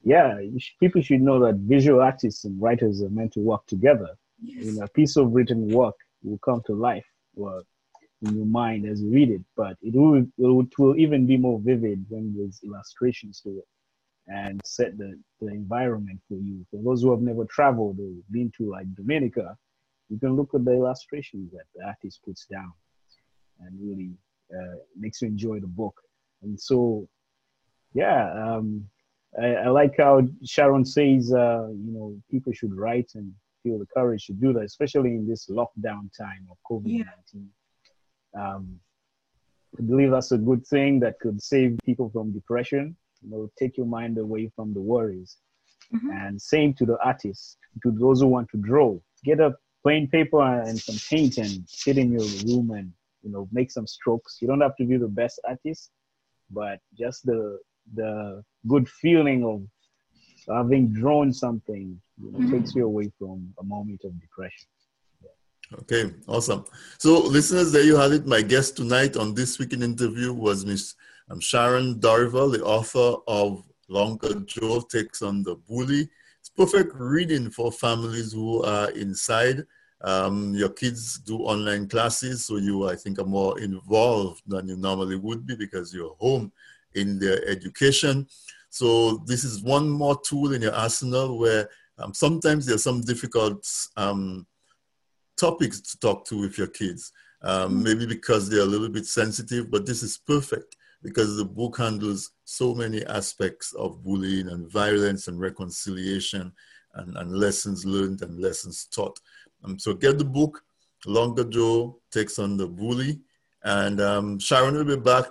Yeah, people should know that visual artists and writers are meant to work together. Yes. You know, a piece of written work will come to life. Well, in your mind as you read it, but it will, it will even be more vivid when there's illustrations to it and set the, the environment for you. For those who have never traveled or been to like Dominica, you can look at the illustrations that the artist puts down and really uh, makes you enjoy the book. And so, yeah, um, I, I like how Sharon says, uh, you know, people should write and feel the courage to do that, especially in this lockdown time of COVID 19. Yeah. Um, I believe that's a good thing that could save people from depression, you know, take your mind away from the worries. Mm-hmm. And same to the artists, to those who want to draw, get a plain paper and some paint and sit in your room and, you know, make some strokes. You don't have to be the best artist, but just the the good feeling of having drawn something you know, mm-hmm. takes you away from a moment of depression. Okay, awesome. So, listeners, there you have it. My guest tonight on this weekend interview was Miss um, Sharon Dorival, the author of Longer Joe Takes on the Bully. It's perfect reading for families who are inside. Um, your kids do online classes, so you, I think, are more involved than you normally would be because you're home in their education. So this is one more tool in your arsenal where um, sometimes there's some difficult um, topics to talk to with your kids. Um, mm-hmm. maybe because they're a little bit sensitive, but this is perfect because the book handles so many aspects of bullying and violence and reconciliation and, and lessons learned and lessons taught. Um, so get the book. Longer Joe takes on the bully. And um, Sharon will be back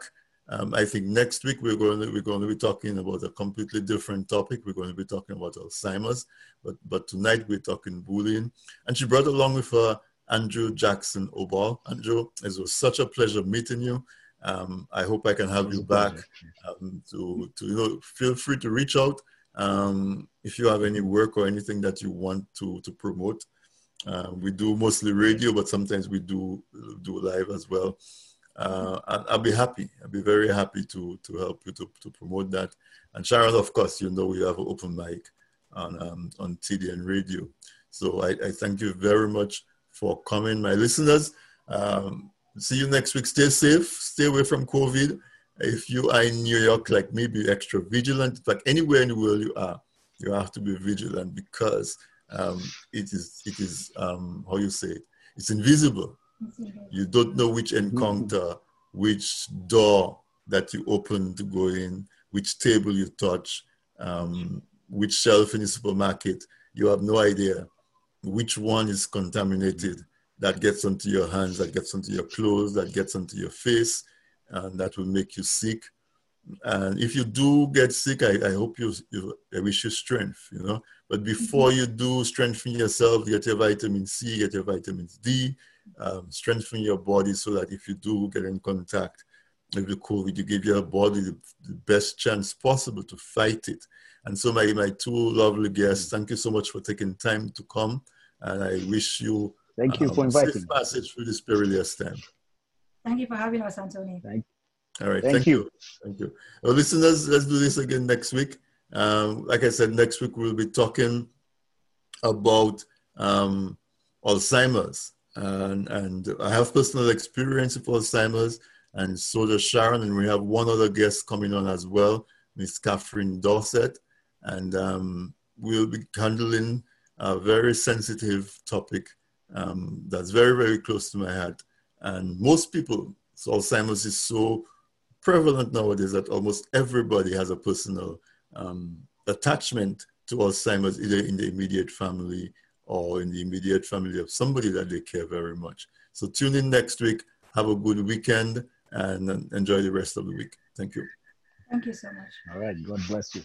um, I think next week we're going to, we're going to be talking about a completely different topic. We're going to be talking about Alzheimer's, but but tonight we're talking bullying. And she brought along with her Andrew Jackson Obal. Andrew, it was such a pleasure meeting you. Um, I hope I can have you back. Um, to to you know, feel free to reach out um, if you have any work or anything that you want to to promote. Uh, we do mostly radio, but sometimes we do do live as well uh, I'll be happy. I'll be very happy to to help you to, to promote that. And Sharon, of course, you know we have an open mic on um, on TDN radio. So I, I, thank you very much for coming, my listeners. Um, see you next week. Stay safe. Stay away from COVID. If you are in New York, like me, be extra vigilant. Like anywhere in the world you are, you have to be vigilant because um, it is it is um, how you say it. It's invisible you don't know which encounter, which door that you open to go in, which table you touch, um, which shelf in the supermarket. You have no idea which one is contaminated that gets onto your hands, that gets onto your clothes, that gets onto your face, and that will make you sick. And if you do get sick, I, I hope you, you, I wish you strength, you know. But before mm-hmm. you do strengthen yourself, get your vitamin C, get your vitamins D, um, strengthen your body so that if you do get in contact with the COVID, you give your body the, the, best chance possible to fight it. And so, my, my two lovely guests, thank you so much for taking time to come. And I wish you thank you um, for inviting safe passage through this perilous time. Thank you for having us, Anthony. Thank All right. Thank, thank you. you. Thank you. Well, listeners, let's do this again next week. Um, like I said, next week we'll be talking about um, Alzheimer's. And, and I have personal experience with Alzheimer's, and so does Sharon. And we have one other guest coming on as well, Miss Catherine Dorset. And um, we'll be handling a very sensitive topic um, that's very, very close to my heart. And most people, so Alzheimer's is so prevalent nowadays that almost everybody has a personal um, attachment to Alzheimer's, either in the immediate family or in the immediate family of somebody that they care very much. So tune in next week. Have a good weekend and enjoy the rest of the week. Thank you. Thank you so much. All right. God bless you.